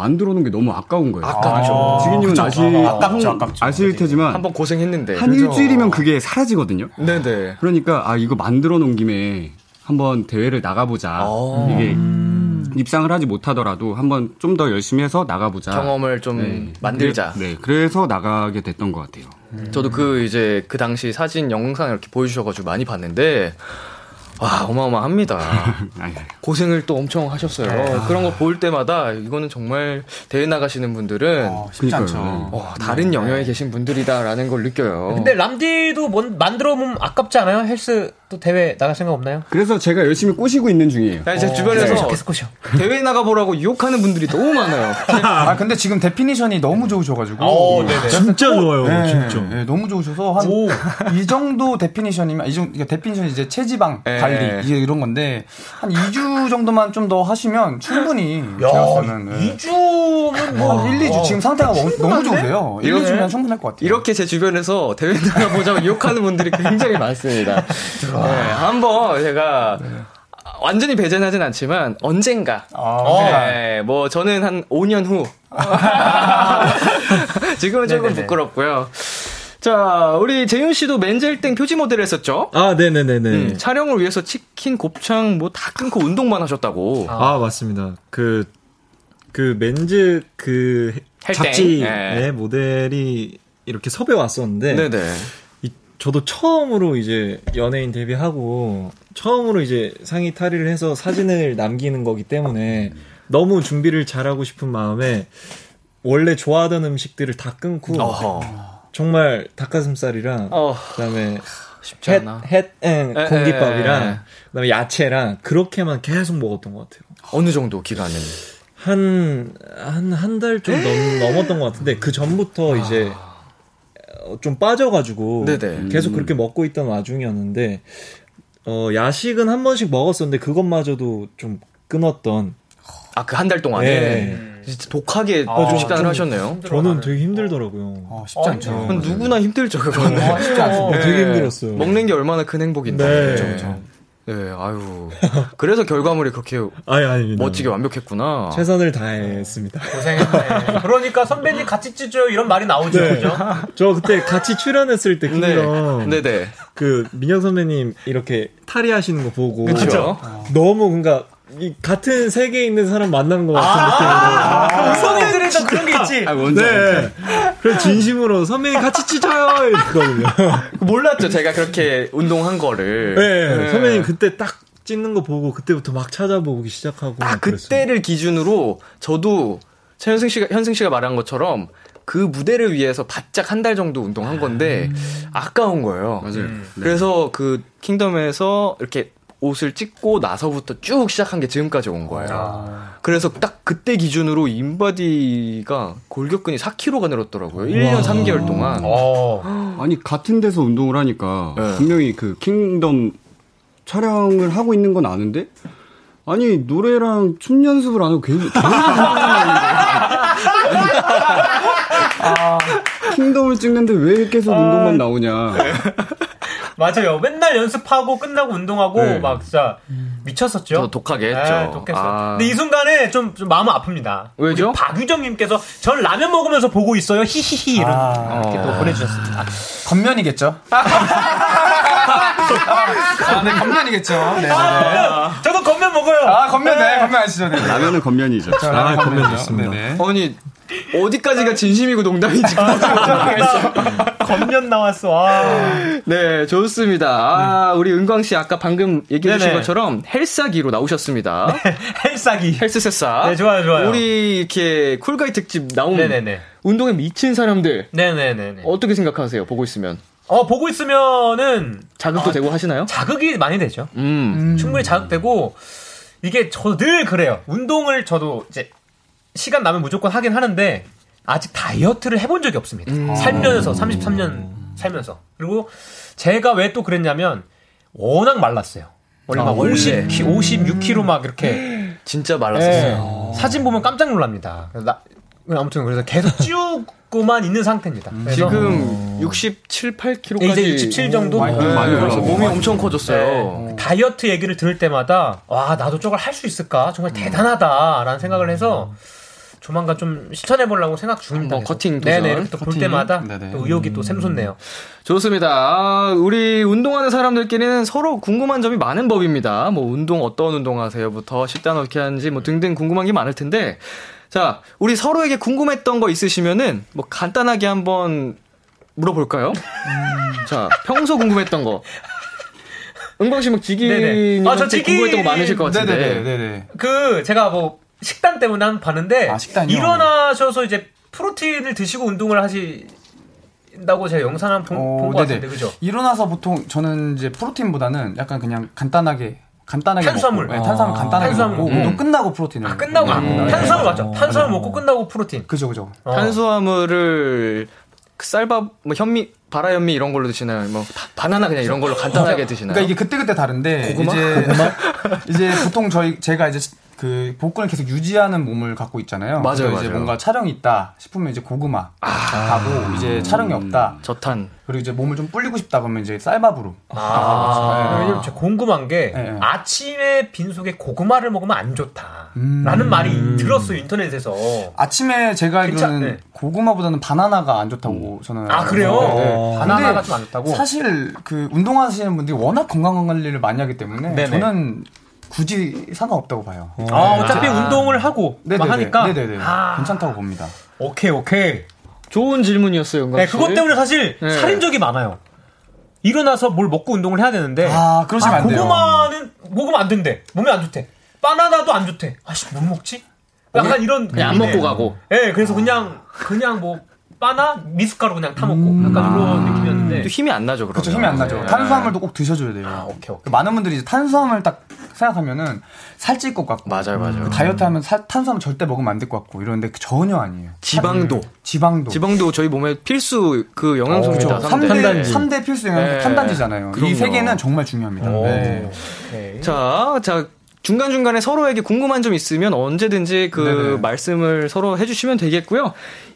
만들어 놓은 게 너무 아까운 거예요. 아깝죠. 지기님은 아시, 아깝죠, 아깝죠. 아실 테지만 한번 고생했는데. 한 일주일이면 그게 사라지거든요. 네네. 그러니까 아 이거 만들어 놓은 김에 한번 대회를 나가보자. 어. 이게 입상을 하지 못하더라도 한번 좀 더 열심히 해서 나가보자. 경험을 좀 네. 만들자. 네, 그래서 나가게 됐던 것 같아요. 저도 그 이제 그 당시 사진 영상 이렇게 보여주셔가지고 많이 봤는데 와 어마어마합니다. 고생을 또 엄청 하셨어요. 그런 거 볼 때마다 이거는 정말 대회 나가시는 분들은 어, 쉽지 않죠. 그러니까요. 어, 다른 영역에 계신 분들이다라는 걸 느껴요. 근데 람디도 뭔 만들어 보면 아깝지 않아요 헬스 또 대회 나갈 생각 없나요 그래서 제가 열심히 꼬시고 있는 중이에요. 아니, 제 주변에서 계속 계속 꼬셔 대회 나가보라고 유혹하는 분들이 너무 많아요. 아 근데 지금 definition이 너무 좋으셔가지고 어, 네네. 진짜 좋아요, 네, 진짜. 네, 너무 좋으셔서 한 이 정도 definition이면 이 정도 definition이 이제 체지방 네. 관리 이제 이런 건데 한 2주 정도만 좀 더 하시면 충분히 네. 2주면 뭐한 1, 2주 지금 상태가 너무, 너무 좋으세요. 1, 이거는 2주면 충분할 것 같아요. 이렇게 제 주변에서 대회 나가보자고 유혹하는 분들이 굉장히 많습니다. 네, 한번 제가 완전히 배제하진 않지만 언젠가 아, 네, 뭐 저는 한 5년 후. 지금은 조금 네네네. 부끄럽고요. 자, 우리 재윤 씨도 맨젤땡 표지 모델을 했었죠? 아, 네네네네. 음, 촬영을 위해서 치킨, 곱창 뭐 다 끊고 운동만 하셨다고. 아, 맞습니다. 그, 그 맨즈 그. 잡지 예. 의 모델이 이렇게 섭외 왔었는데 네네. 이- 저도 처음으로 이제 연예인 데뷔하고 처음으로 이제 상의 탈의를 해서 사진을 남기는 거기 때문에 너무 준비를 잘하고 싶은 마음에 원래 좋아하던 음식들을 다 끊고 어허. 정말 닭가슴살이랑 어, 그다음에 쉽지 햇, 않아. 햇, 응, 에, 공깃밥이랑 에, 에. 그다음에 야채랑 그렇게만 계속 먹었던 것 같아요. 어느 정도 기간은? 한, 한, 한 달 좀 넘었던 것 같은데, 그 전부터 이제, 어, 좀 빠져가지고, 네네. 계속 그렇게 먹고 있던 와중이었는데, 어, 야식은 한 번씩 먹었었는데, 그것마저도 좀 끊었던, 아, 그 한 달 동안에. 네. 진짜 독하게 아, 좀 식단을 좀- 하셨네요. 저는 되게 힘들더라고요. 어, 쉽지 않죠. 그건 누구나 힘들죠, 그거는. 쉽지 않습니다. 어, 되게 힘들었어요. 먹는 게 얼마나 큰 행복인데. 네. 그죠, 그죠. 네, 아유. 그래서 결과물이 그렇게 아니, 아닙니다. 멋지게 완벽했구나. 최선을 다했습니다. 고생했네 그러니까 선배님 같이 찢어요 이런 말이 나오죠 네. 그죠 저 그때 같이 출연했을 때, 네. 킹덤. 네네. 그, 민혁 선배님 이렇게 탈의하시는 거 보고. 그쵸. 너무, 그니까, 이 같은 세계에 있는 사람 만나는 것 같은 아, 느낌으로. 우성애들에도 그런 게 있지 아, 뭔지 네. 그래서 진심으로 선배님 같이 찢어요 이랬거든요. 몰랐죠, 제가 그렇게 운동한 거를. 네. 선배님 그때 딱 찢는 거 보고 그때부터 막 찾아보기 시작하고. 그랬어요. 그때를 기준으로 저도 최현승 씨가 현승 씨가 말한 것처럼 그 무대를 위해서 바짝 한 달 정도 운동한 건데 아까운 거예요. 맞아요. 음. 네. 그래서 그 킹덤에서 이렇게 옷을 찢고 나서부터 쭉 시작한 게 지금까지 온 거예요. 그래서 딱 그때 기준으로 인바디가 골격근이 4kg가 늘었더라고요. 1년 3개월 동안. 어. 아니 같은 데서 운동을 하니까 네. 분명히 그 킹덤 촬영을 하고 있는 건 아는데 아니 노래랑 춤 연습을 안 하고 계속 계속 아, 킹덤을 찍는데 왜 계속 운동만 나오냐 맞아요 맨날 연습하고 끝나고 운동하고 네. 막 진짜 미쳤었죠 저 독하게 했죠. 네, 독했어요 아. 근데 이 순간에 좀, 좀 마음은 아픕니다 왜죠? 박유정님께서 전 라면 먹으면서 보고 있어요 히히히 이런 아. 이렇게 또 보내주셨습니다 겉면이겠죠. 아, 네, 겉면이겠죠. 네, 네, 네. 저도 겉면 먹어요 아, 겉면, 네, 겉면 아시죠? 네, 네. 라면은 겉면이죠 아, 겉면. 좋습니다. 네, 네. 아니 어디까지가 진심이고 농담인지 겉면 나왔어 아. 네, 좋습니다. 아, 우리 은광 씨 아까 방금 얘기해 주신 네네. 것처럼 헬사기로 나오셨습니다. 헬싸기 헬스 새싹. 네, 좋아요, 좋아요. 우리 이렇게 쿨가이 특집 나온 네네네 운동에 미친 사람들 네네네네 어떻게 생각하세요? 보고 있으면. 어, 보고 있으면은 자극도 되고 하시나요? 자극이 많이 되죠. 음. 충분히 자극되고 이게 저도 늘 그래요. 운동을 저도 이제 시간 나면 무조건 하긴 하는데 아직 다이어트를 해본 적이 없습니다. 살면서 33년 살면서 그리고 제가 왜 또 그랬냐면 워낙 말랐어요. 원래 막 50, 56kg 막 이렇게 진짜 말랐었어요. 네. 사진 보면 깜짝 놀랍니다. 나- 아무튼 그래서 계속 찌우고만 있는 상태입니다. 그래서 지금 67, 8kg까지 이제 67 정도 많이, 네. 많이 올라가고. 몸이 엄청 커졌어요. 네. 다이어트 얘기를 들을 때마다 와 나도 저걸 할 수 있을까 정말 대단하다라는 생각을 해서 조만간 좀 실천해 보려고 생각 중입니다. 계속. 커팅 도전. 네네 이렇게 또볼 커팅. 때마다 네네. 또 의욕이 또 샘솟네요. 좋습니다. 아, 우리 운동하는 사람들끼리는 서로 궁금한 점이 많은 법입니다. 뭐 운동 어떤 운동 하세요부터 식단 어떻게 하는지 뭐 등등 궁금한 게 많을 텐데 자, 우리 서로에게 궁금했던 거 있으시면은 뭐 간단하게 한번 물어볼까요? 자, 평소 궁금했던 거. 은광 씨뭐. 지기님한테 아, 저 지기- 궁금했던 거 많으실 것 같은데. 네네네. 그 제가 뭐 식단 때문에 한번 봤는데 아? 일어나셔서 이제 프로틴을 드시고 운동을 하신다고 제가 영상 한번 어, 본것 같은데 그죠? 일어나서 보통 저는 이제 프로틴보다는 약간 그냥 간단하게 간단하게 탄수화물. 먹고, 네, 탄수화물 간단하게 탄수화물. 먹고 음. 운동 끝나고 프로틴을 아 끝나고 아, 네. 탄수화물 맞죠? 탄수화물 먹고 끝나고 프로틴. 그죠 그죠. 어. 탄수화물을 그 쌀밥, 뭐 현미, 바라 현미 이런 걸로 드시나요? 뭐 바- 바나나 그냥 이런 걸로 간단하게 드시나요? 그러니까 이게 그때 그때 다른데 고구마? 이제 이제 보통 저희 제가 이제 그 복근을 계속 유지하는 몸을 갖고 있잖아요. 맞아요, 이제 맞아요. 아. 뭔가 촬영이 있다 싶으면 이제 고구마 하고 이제 촬영이 없다. 저탄. 그리고 이제 몸을 좀 불리고 싶다 그러면 이제 쌀밥으로. 아, 네. 왜냐면 제가 궁금한 게 네, 네. 아침에 빈속에 고구마를 먹으면 안 좋다라는 음. 말이 들었어요 인터넷에서. 아침에 제가 알기로는 네. 고구마보다는 바나나가 안 좋다고 저는 아 그래요? 있는데 바나나가 좀 안 좋다고. 사실 그 운동하시는 분들이 워낙 건강 관리를 많이 하기 때문에 네네. 저는 굳이 상관없다고 봐요. 아 어차피 운동을 하고 막 네네네. 하니까. 네네네. 아, 괜찮다고 봅니다. 오케이 오케이. 좋은 질문이었어요, 네, 씨. 그것 때문에 사실 네. 살인 적이 많아요. 일어나서 뭘 먹고 운동을 해야 되는데. 아, 그러시면 안 돼요. 고구마는 먹으면 안 된대. 몸에 안 좋대. 바나나도 안 좋대. 아씨, 못 먹지? 약간 이런. 그냥 안. 먹고 가고. 네, 그래서 그냥, 그냥 뭐, 바나, 미숫가루 그냥 타먹고. 약간 이런 느낌이었는데. 또 힘이 안 나죠. 그렇죠. 힘이 안 나죠. 네. 탄수화물도 꼭 드셔줘야 돼요. 아, 오케이, 오케이. 많은 분들이 이제 탄수화물 딱 생각하면은 살찔 것 같고. 맞아요, 맞아요. 다이어트 하면 살- 탄수화물 절대 먹으면 안 될 것 같고 이러는데 전혀 아니에요. 지방도. 지방도. 지방도 저희 몸에 필수 그 영양소입니다. 그렇죠. 삼대. 3대, 삼대 필수 영양소 네. 탄단지잖아요. 이 세 개는 정말 중요합니다. 오, 네. 자, 자, 중간중간에 서로에게 궁금한 점 있으면 언제든지 그 네네. 말씀을 서로 해주시면 되겠고요.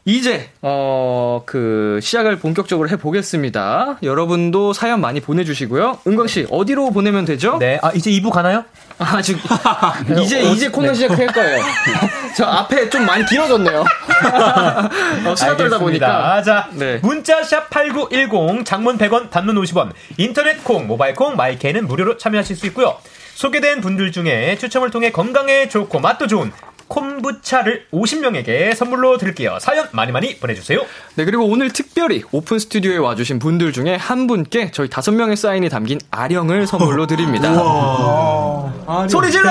이제, 어, 그, 시작을 본격적으로 해보겠습니다. 여러분도 사연 많이 보내주시고요. 은광 씨, 어디로 보내면 되죠? 네, 아, 이제 2부 가나요? 아, 지금, 이제, 이제 코너 시작할 거예요. 저 앞에 좀 많이 길어졌네요. 어, 수다 떨다 보니까. 아, 자, 네. 문자샵 8910, 장문 100원, 단문 50원, 인터넷 콩, 모바일 콩, 마이케이는 무료로 참여하실 수 있고요. 소개된 분들 중에 추첨을 통해 건강에 좋고 맛도 좋은 콤부차를 50명에게 선물로 드릴게요. 사연 많이 많이 보내주세요. 네, 그리고 오늘 특별히 오픈 스튜디오에 와주신 분들 중에 한 분께 저희 다섯 명의 사인이 담긴 아령을 선물로 드립니다. 소리 질러!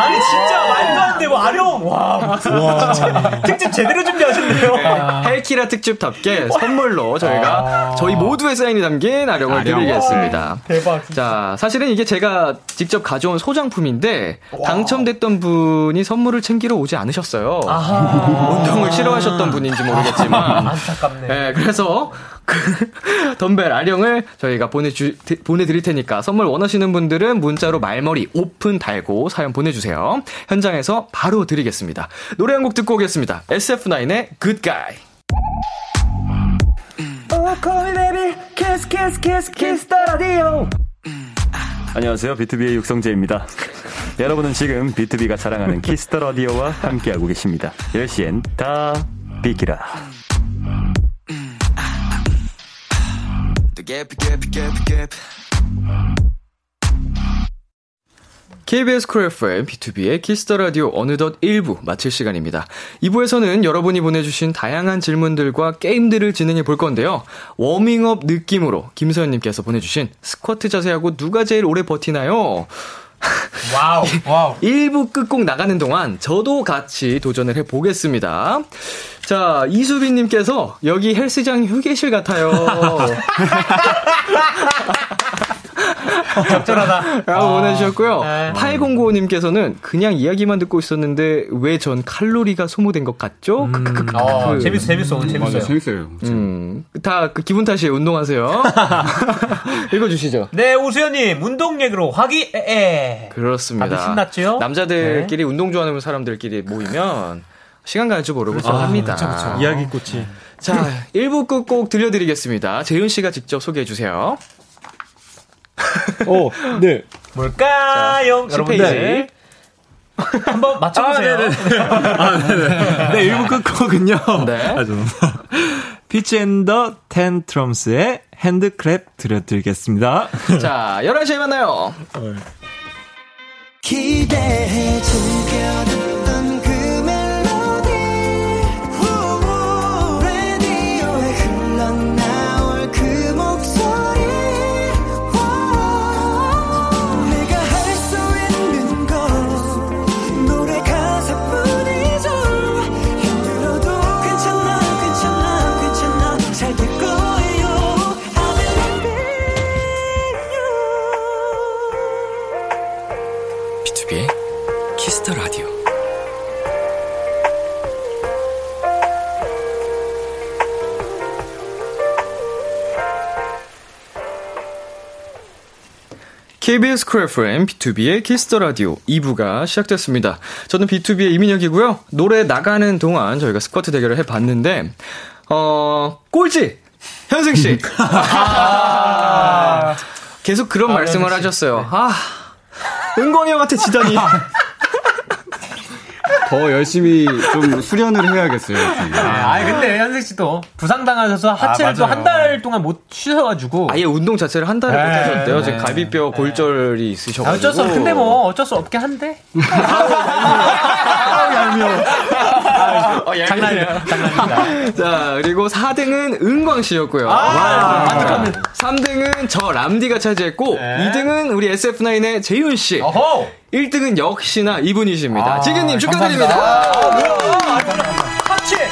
아니, 진짜 말도 안 돼. 뭐, 아령. 와, 진짜 특집 제대로 하셨네요. 헬키라 특집답게 선물로 저희가 저희 모두의 사인이 담긴 아령을 드리겠습니다. 대박. 자, 사실은 이게 제가 직접 가져온 소장품인데 당첨됐던 분이 선물을 챙기러 오지 않으셨어요. 운동을 싫어하셨던 분인지 모르겠지만. 안타깝네. 네, 그래서 그 덤벨 아령을 저희가 보내주 드- 보내드릴 테니까 선물 원하시는 분들은 문자로 말머리 오픈 달고 사연 보내주세요. 현장에서 바로 드리겠습니다. 노래 한 곡 듣고 오겠습니다. SF9의 Good Guy. 안녕하세요. BTOB의 육성재입니다. 여러분은 지금 BTOB가 자랑하는 Kiss the Radio와 함께하고 계십니다. 10시엔 다 비키라. KBS Cool FM, B2B의 키스터 라디오 어느덧 1부 마칠 시간입니다. 2부에서는 여러분이 보내주신 다양한 질문들과 게임들을 진행해 볼 건데요. 워밍업 느낌으로 김서연님께서 보내주신 스쿼트 자세하고 누가 제일 오래 버티나요? 와우. 와우. 1부 끝곡 나가는 동안 저도 같이 도전을 해보겠습니다. 자, 이수빈님께서 여기 헬스장 휴게실 같아요. 적절하다. 라고 보내주셨고요. 네. 8095님께서는 그냥 이야기만 듣고 있었는데 왜 전 칼로리가 소모된 것 같죠? 크크크크. 어, 재밌어, 재밌어, 오늘 맞아, 재밌어요. 재밌어요. 음, 다 그 기분 탓이에요. 운동하세요. 읽어주시죠. 네, 오수연님, 운동 얘기로 화기애애. 그렇습니다. 다들 신났죠? 남자들끼리 운동 좋아하는 사람들끼리 모이면 시간 가는 줄 모르고 좋아합니다. 이야기꽃이. 자, 1부 끝곡 들려드리겠습니다. 재윤 씨가 직접 소개해 주세요. 어, 네. 뭘까요? 여러분들. 10페이지. 한번 맞춰보세요. 네, 일부 끝곡은요. 네. 아, 좀. 피치 앤더 텐트럼스의 핸드크랩 들려드리겠습니다. 자, 11시에 만나요. 기대해 즐겨 KBS 쿨 FM BTOB의 키스터 라디오 2부가 시작됐습니다. 저는 B2B의 이민혁이고요. 노래 나가는 동안 저희가 스쿼트 대결을 해봤는데 어 꼴찌 현승 씨. 아, 계속 그런 말씀을 하셨어요. 아 은광이 형한테 지다니. 더 열심히 좀 수련을 해야겠어요. 아, 근데 현승 씨도 부상당하셔서 하체를 또 맞아요. 한달 동안 못 쉬셔가지고. 아예 운동 자체를 한 달을 네, 못 하셨대요. 네. 지금 갈비뼈 골절이 아, 있으셔가지고. 어쩔 수 없, 근데 뭐 어쩔 수 없게 한데? 어, 얄미워. 장난이에요. 장난입니다. 자, 그리고 4등은 은광 씨였고요. 아, 만족합니다. 3등은 저 람디가 차지했고, 네. 2등은 우리 SF9의 재윤 씨. 어허! 1등은 역시나 이분이십니다. 아, 지근님 아, 축하드립니다. 하체!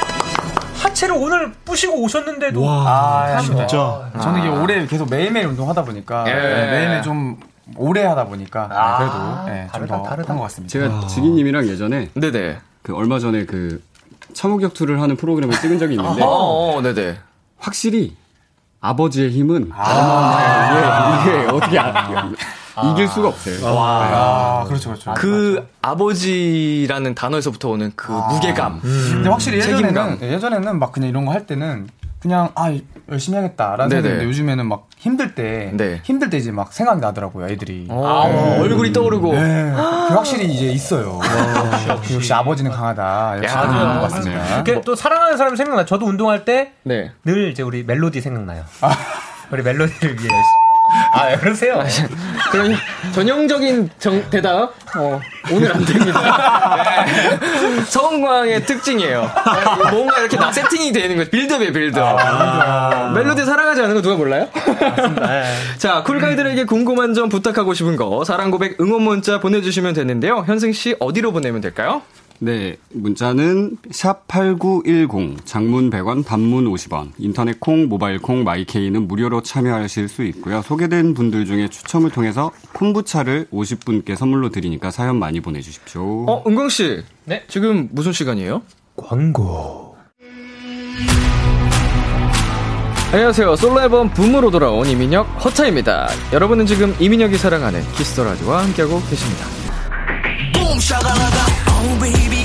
하체를 오늘 부시고 오셨는데도. 아, 진짜. 저는 이게 올해 계속 매일매일 운동하다 보니까 예. 네, 매일매일 좀 오래 하다 보니까 네, 아, 그래도 네, 다르다, 다르다. 한것 같습니다. 제가 지기님이랑 예전에 네네. 그 얼마 전에 그 참호격투를 하는 프로그램을 찍은 적이 있는데 어, 어, 네네. 확실히 아버지의 힘은 어마어마해요. 이게, 이게 어떻게 아, 이길 수가 없어요. 아, 그렇죠, 그렇죠. 그 아버지라는 단어에서부터 오는 그 무게감. 근데 확실히 예전에는 책임감. 예, 예전에는 막 그냥 이런 거 할 때는 그냥 아 열심히 해야겠다라는 네네. 생각인데 요즘에는 막 힘들 때 네. 힘들 때 이제 막 생각이 나더라고요 애들이. 어, 얼굴이 떠오르고. 네, 확실히 이제 있어요. 역시, 역시 아버지는 강하다. 역시 야, 그런 것 네. 같습니다. 또 사랑하는 사람 생각나. 저도 운동할 때늘 네. 이제 우리 멜로디 생각나요. 우리 멜로디를 위해. 아, 왜 그러세요? 그런 전형적인 정, 대답, 어, 오늘 안 됩니다. 네. 서은광의 특징이에요. 뭔가 이렇게 막 세팅이 되는 거예요. build-up이에요, build-up. 멜로디 사랑하지 않는 거 누가 몰라요? 자, cool guy들에게 궁금한 점 부탁하고 싶은 거, 사랑 고백 응원 문자 보내주시면 되는데요. 현승 씨, 어디로 보내면 될까요? 네, 문자는 샵 8910, 장문 100원, 단문 50원, 인터넷 콩, 모바일 콩, 마이케이는 무료로 참여하실 수 있고요. 소개된 분들 중에 추첨을 통해서 콤부차를 50분께 선물로 드리니까 사연 많이 보내주십시오. 어, 은광 씨. 네. 지금 무슨 시간이에요? 광고. 안녕하세요. 솔로 앨범 BOOM으로 돌아온 이민혁 HUTA입니다. 여러분은 지금 이민혁이 사랑하는 Kiss the Radio와 함께하고 계십니다. Boom shakalaka, oh baby,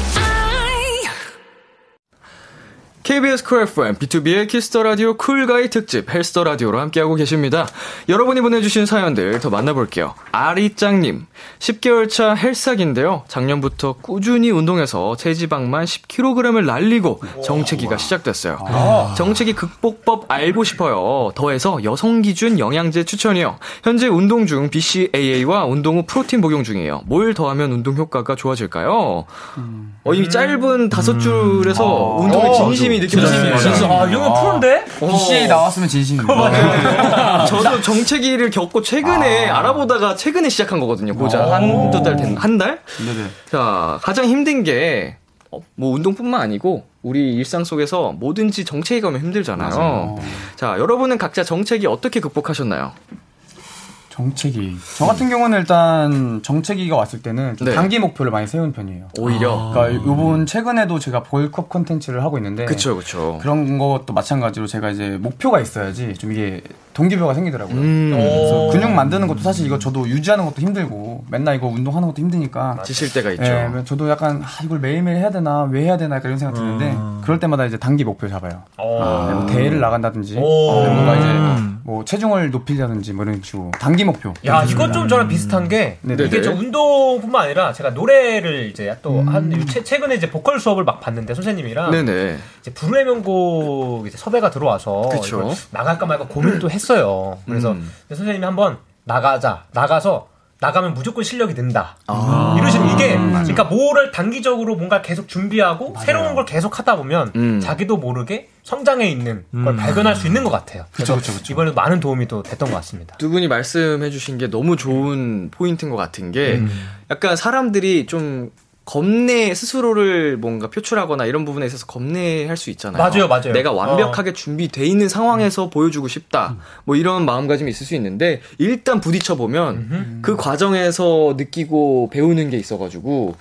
KBS 쿨 FM, B2B의 키스터 라디오 쿨가이 특집 Health the Radio로 함께하고 계십니다. 여러분이 보내주신 사연들 더 만나볼게요. 아리짱님, 10개월 차 헬스학인데요. 작년부터 꾸준히 운동해서 체지방만 10kg을 날리고 정체기가 시작됐어요. 정체기 극복법 알고 싶어요. 더해서 여성 기준 영양제 추천이요. 현재 운동 중 BCAA와 운동 후 프로틴 복용 중이에요. 뭘 더하면 운동 효과가 좋아질까요? 어, 이 짧은 다섯 줄에서 운동에 어, 진심이 진심 이 느껴졌습니다. 진심. 아, 이 형은 프로인데? BCA 나왔으면 진심입니다. 저도 정체기를 겪고 최근에 알아보다가 최근에 시작한 거거든요. 고작 한두 달 된, 한 달? 네네. 자, 가장 힘든 게, 어, 뭐 운동뿐만 아니고, 우리 일상 속에서 뭐든지 정체기 가면 힘들잖아요. 자, 여러분은 각자 정체기 어떻게 극복하셨나요? 정체기. 저 같은 경우는 일단 정체기가 왔을 때는 좀 네. 단기 목표를 많이 세운 편이에요. 오히려. 그러니까 요번 최근에도 제가 볼컵 콘텐츠를 하고 있는데 그쵸, 그쵸. 그런 것도 마찬가지로 제가 이제 목표가 있어야지 좀 이게 동기부여가 생기더라고요. 음, 그래서 근육 만드는 것도 사실 이거 저도 유지하는 것도 힘들고 맨날 이거 운동하는 것도 힘드니까 지실 때가 있죠. 예, 저도 약간 아, 이걸 매일매일 해야 되나 왜 해야 되나 약간 이런 생각 드는데 그럴 때마다 이제 단기 목표 잡아요. 어. 네, 뭐 대회를 나간다든지 오. 네, 뭔가 이제 뭐 체중을 높이려든지 뭐 이런 식으로 단기 목표. 야, 이건 좀 저랑 비슷한 게 네네. 이게 저 운동뿐만 아니라 제가 노래를 이제 또 음. 한 최근에 이제 보컬 수업을 막 봤는데 선생님이랑 네네. 이제 불후의 명곡 이제 섭외가 들어와서 나갈까 말까 고민도 했 어요. 그래서 음. 선생님이 한번 나가자 나가서 나가면 무조건 실력이 는다. 아. 이러시면 이게 그러니까 뭐를 단기적으로 뭔가 계속 준비하고 새로운 걸 계속 하다 보면 음. 자기도 모르게 성장해 있는 걸 발견할 수 있는 것 같아요. 그래서 그쵸, 그쵸. 이번에 많은 도움이 또 됐던 것 같습니다. 두 분이 말씀해주신 게 너무 좋은 포인트인 것 같은 게 약간 사람들이 좀 겁내 스스로를 뭔가 표출하거나 이런 부분에 있어서 겁내할 수 있잖아요. 맞아요, 맞아요. 내가 완벽하게 준비돼 있는 상황에서 보여주고 싶다. 뭐 이런 마음가짐이 있을 수 있는데 일단 부딪혀 보면 그 과정에서 느끼고 배우는 게 있어가지고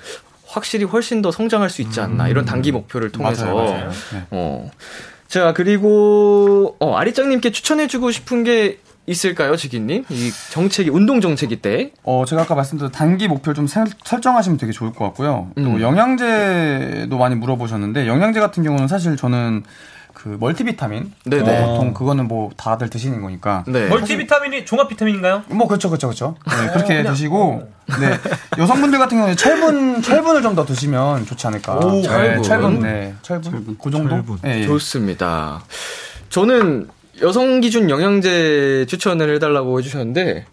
확실히 훨씬 더 성장할 수 있지 않나 이런 단기 목표를 통해서. 맞아요, 맞아요. 네. 어. 자 그리고 어, 아리짱님께 추천해주고 싶은 게 있을까요, 지기님? 이 정책이 운동 정책이 때. 어, 제가 아까 말씀드린 단기 목표를 좀 설- 설정하시면 되게 좋을 것 같고요. 또 음. 영양제도 많이 물어보셨는데 영양제 같은 경우는 사실 저는 그 멀티비타민 네네. 어, 보통 그거는 뭐 다들 드시는 거니까 네. 멀티비타민이 종합 비타민인가요? 뭐 그렇죠 그렇죠 그렇죠 네, 그렇게 그냥, 드시고 네 여성분들 같은 경우는 철분 철분을 좀 더 드시면 좋지 않을까 오, 네, 철분. 철분 네 철분, 그 정도 철분. 예, 예. 좋습니다. 저는 여성 기준 영양제 추천을 해달라고 해주셨는데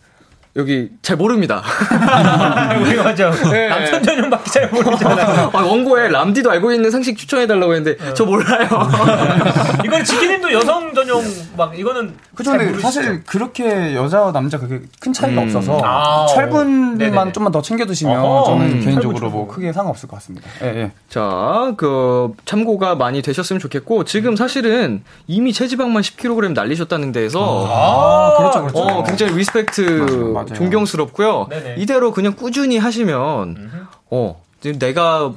여기 잘 모릅니다. 우리 맞아. 네. 남천 전용밖에 잘 모르잖아요. 아, 원고에 람디도 알고 있는 상식 추천해달라고 했는데 저 몰라요. 이건 지기님도 여성 전용 막 이거는 그죠 잘 근데? 사실 그렇게 여자와 남자 그게 큰 차이가 음. 없어서 아, 철분만 네네네. 좀만 더 챙겨 드시면 어허. 저는 음. 개인적으로 뭐 크게 상관없을 것 같습니다 예, 예. 자, 그 참고가 많이 되셨으면 좋겠고 지금 사실은 이미 체지방만 10kg 날리셨다는 데에서 아, 그렇죠, 그렇죠. 어, 굉장히 respect 맞아요, 맞아요. 존경스럽고요. 네네. 이대로 그냥 꾸준히 하시면 어, 지금 내가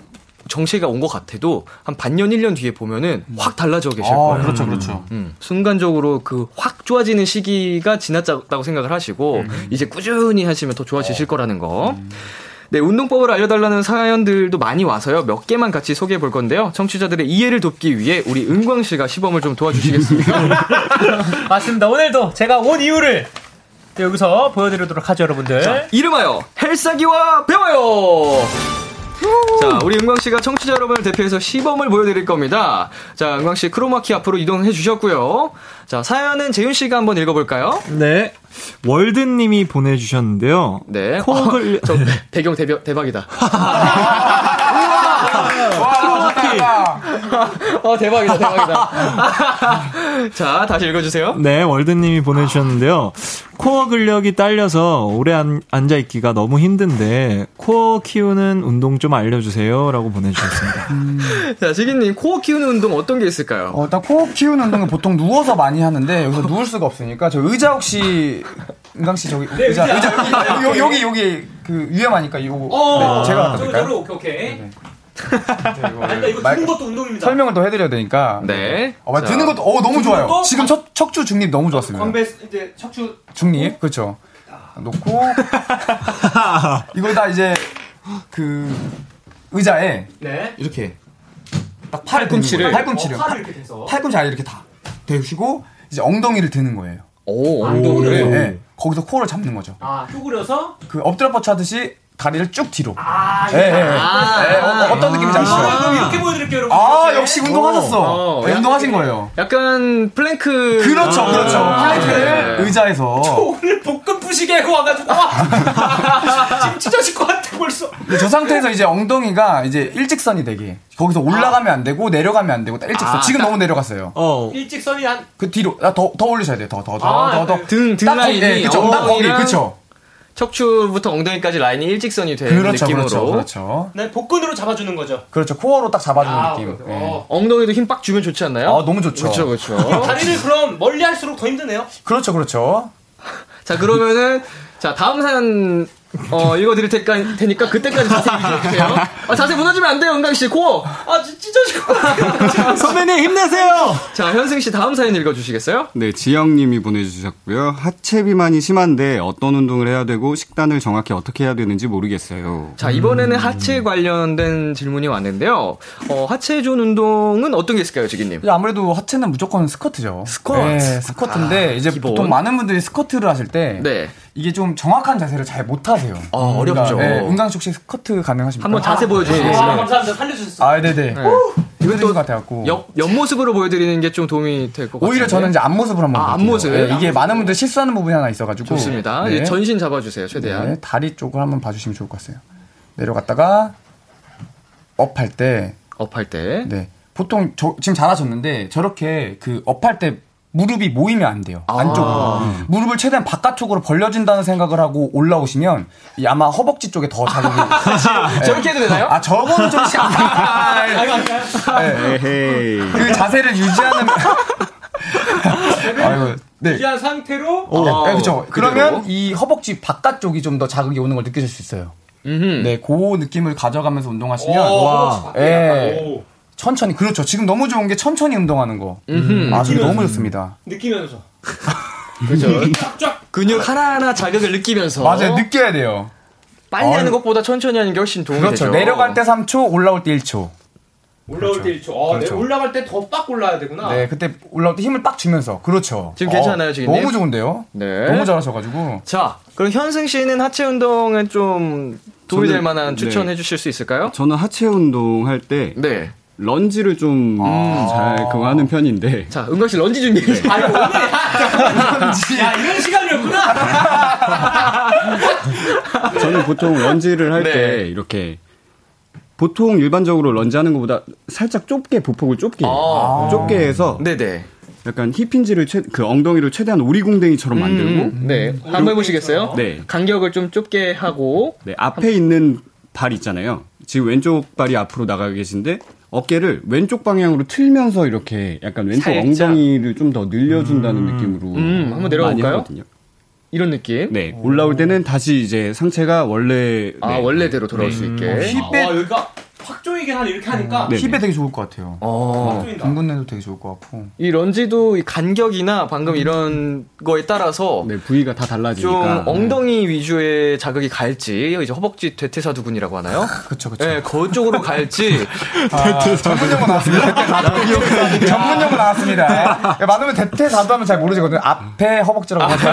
정체가 온 것 같아도 한 반년 1년 뒤에 보면은 확 달라져 계실 아, 거예요. 그렇죠 그렇죠 음, 순간적으로 그 확 좋아지는 시기가 지났다고 생각을 하시고 이제 꾸준히 하시면 더 좋아지실 거라는 거. 네, 운동법을 알려달라는 사연들도 많이 와서요. 몇 개만 같이 소개해 볼 건데요. 청취자들의 이해를 돕기 위해 우리 은광 씨가 시범을 좀 도와주시겠습니까? 맞습니다. 오늘도 제가 온 이유를 또 여기서 보여드리도록 하죠, 여러분들. 이름하여 헬사기와 배워요. 자, 우리 은광 씨가 청취자 여러분을 대표해서 시범을 보여드릴 겁니다. 자, 은광 씨 크로마키 앞으로 이동해 주셨고요. 자, 사연은 재윤 씨가 한번 읽어볼까요? 네. 월드님이 보내주셨는데요. 네. 코어글- 어, 저 배경 대박, 대박이다. 어, 대박이다, 대박이다. 자, 다시 읽어주세요. 네, 월드님이 보내주셨는데요. 코어 근력이 딸려서 오래 안, 앉아있기가 너무 힘든데, 코어 키우는 운동 좀 알려주세요. 라고 보내주셨습니다. 자, 지기님, 코어 키우는 운동 어떤 게 있을까요? 어, 일단 코어 키우는 운동은 보통 누워서 많이 하는데 여기서 누울 수가 없으니까 저 의자 혹시 은강 씨 저기 의자 의자 여기 여기, 여기 여기 그 위험하니까 이거 네, 제가 갖다 드릴까요? 오케이, 오케이. 네, 아니, 이거 말- 드는 것도 운동입니다. 설명을 더 해드려야 되니까 네. 어, 말 자. 드는 것도 어 너무 좋아요. 것도? 지금 척, 척추 중립 너무 좋았습니다. 건배 이제 척추 중립 그렇죠. 놓고 이걸 다 이제 그 의자에 네. 이렇게 딱 팔을 팔꿈치를? 팔꿈치를 어, 팔을 이렇게 대서. 팔꿈치 아래 이렇게 다 대시고 이제 엉덩이를 드는 거예요. 오, 네, 엉덩이를. 네. 거기서 코어를 잡는 거죠. 아, 쪼그려서 그 엎드려 뻗쳐 하듯이 다리를 쭉 뒤로. 아, 예, 예, 예. 예, 어떤 느낌인지 아시죠? 아, 그럼 이렇게 보여드릴게요, 여러분. 아, 이렇게. 역시 운동하셨어. 어, 네, 운동하신 거예요. 약간 플랭크. 그렇죠, 아, 그렇죠. 플랭크를 네. 의자에서. 오늘 볶음 부시게 하고 와가지고 와. 지금 찢어질 것 같아 벌써. 근데 저 상태에서 이제 엉덩이가 이제 일직선이 되게 거기서 올라가면 안 되고 내려가면 안 되고 딱 일직선. 아, 지금 딱- 너무 내려갔어요. 어. 일직선이 한 그 뒤로 아, 더, 더 올리셔야 돼요. 더, 더, 더, 아, 더, 더. 네. 등, 등딱 거기, 라인이 네, 그쵸. 딱 거기, 엉덩이랑 그쵸. 척추부터 엉덩이까지 라인이 일직선이 되는 그렇죠, 느낌으로 그렇죠, 그렇죠. 네, 복근으로 잡아주는 거죠. 그렇죠. 코어로 딱 잡아주는 아, 느낌. 네. 어. 엉덩이도 힘 빡 주면 좋지 않나요? 아, 너무 좋죠. 그렇죠, 그렇죠. 다리를 그럼 멀리 할수록 더 힘드네요. 그렇죠, 그렇죠. 자, 그러면은, 자, 다음 사연, 어, 읽어드릴 테니까, 테니까 그때까지 자세히 얘기해주세요. 아, 자세 무너지면 안 돼요, 은강씨. 고! 아, 찢- 찢어질 것 같아요. 선배님 힘내세요. 자, 현승씨 다음 사연 읽어주시겠어요? 네, 지영님이 보내주셨고요. 하체 비만이 심한데 어떤 운동을 해야 되고 식단을 정확히 어떻게 해야 되는지 모르겠어요. 자, 이번에는 하체 관련된 질문이 왔는데요. 어, 하체 좋은 운동은 어떤 게 있을까요, 지기님? 아무래도 하체는 무조건 스쿼트죠. 스쿼트. 네, 스쿼트인데 이제 기본. 보통 많은 분들이 스쿼트를 하실 때 네. 이게 좀 정확한 자세를 잘 못하세요. 아, 어렵죠. 네, 은강씨 혹시 스쿼트 가능하십니까? 한번 자세 아, 보여주시겠어요? 감사합니다. 살려주셨어요. 아, 네네. 이건 또 같아갖고. 옆, 옆모습으로 보여드리는 게 좀 도움이 될 것 같아요. 오히려 저는 이제 앞모습을 한번 아, 볼게요. 앞모습? 네, 이게 많은 분들 실수하는 부분이 하나 있어가지고. 좋습니다. 네. 이제 전신 잡아주세요, 최대한. 네, 다리 쪽을 한번 봐주시면 좋을 것 같아요. 내려갔다가 업할 때, 업할 때. 네. 보통 저, 지금 잘하셨는데 저렇게 그 업할 때 무릎이 모이면 안 돼요. 아. 안쪽으로. 무릎을 최대한 바깥쪽으로 벌려준다는 생각을 하고 올라오시면 이 아마 허벅지 쪽에 더 자극이. 네. 저렇게 해도 되나요? 아, 저거는 좀 시... 아, 네. 그 자세를 유지하는. 아이고, 네. 유지한 상태로 어, 네, 그렇죠. 그러면 이 허벅지 바깥쪽이 좀 더 자극이 오는 걸 느끼실 수 있어요. 음흠. 네, 그 느낌을 가져가면서 운동하시면 오, 와. 예. 오, 천천히 그렇죠. 지금 너무 좋은 게 천천히 운동하는 거. 음흠. 아주 너무 좋습니다. 느끼면서 그죠. 쫙쫙 근육 하나하나 자극을 느끼면서. 맞아요. 느껴야 돼요. 빨리 어이. 하는 것보다 천천히 하는 게 훨씬 도움이 그렇죠. 되죠. 내려갈 때 3초, 올라올 때 1초. 올라올 때 1초. 어, 그렇죠. 네, 올라갈 때 더 빡 올라야 되구나. 네, 그때 올라올 때 힘을 빡 주면서. 그렇죠. 지금 괜찮아요, 지금? 너무 좋은데요? 네. 너무 잘하셔가지고. 자, 그럼 현승 씨는 하체 운동은 좀 도움이 저는- 될 만한 네. 추천해 주실 수 있을까요? 저는 하체 운동 할 때 네. 런지를 좀 잘 그거 하는 편인데 자, 은광 씨 런지 준비해 주세요. 아니 오늘 야 이런 시간이었구나. 저는 보통 런지를 할 네. 때 이렇게 보통 일반적으로 런지 하는 것보다 살짝 좁게 보폭을 좁게 아. 좁게 해서 네네. 약간 힙힌지를 최, 그 엉덩이를 최대한 오리궁뎅이처럼 만들고 음, 네. 한번 해보시겠어요? 네. 간격을 좀 좁게 하고. 네, 앞에 있는 발 있잖아요. 지금 왼쪽 발이 앞으로 나가 계신데 어깨를 왼쪽 방향으로 틀면서 이렇게 약간 왼쪽 살짝. 엉덩이를 좀 더 늘려준다는 느낌으로 음, 한번 내려가 많이 볼까요? 하거든요. 이런 느낌. 네, 올라올 때는 다시 이제 상체가 원래 아, 네. 원래대로 돌아올 수 있게. 아, 와 여기가 확 조이긴 하네 이렇게 하니까. 네. 힙에 되게 좋을 것 같아요. 어. 둔근에도 되게 좋을 것 같고. 이 런지도 이 간격이나 방금 이런 거에 따라서 네, 부위가 다 좀 달라지니까 엉덩이 위주의 자극이 갈지, 이제 허벅지 대퇴사두근이라고 하나요? 그쵸, 그쵸. 네, 그쪽으로 갈지. 아, 전문 용어 나왔습니다. 전문 용어 나왔습니다. 예, 많으면 대퇴사두 하면 잘 모르시거든요. 앞에 허벅지라고 하죠.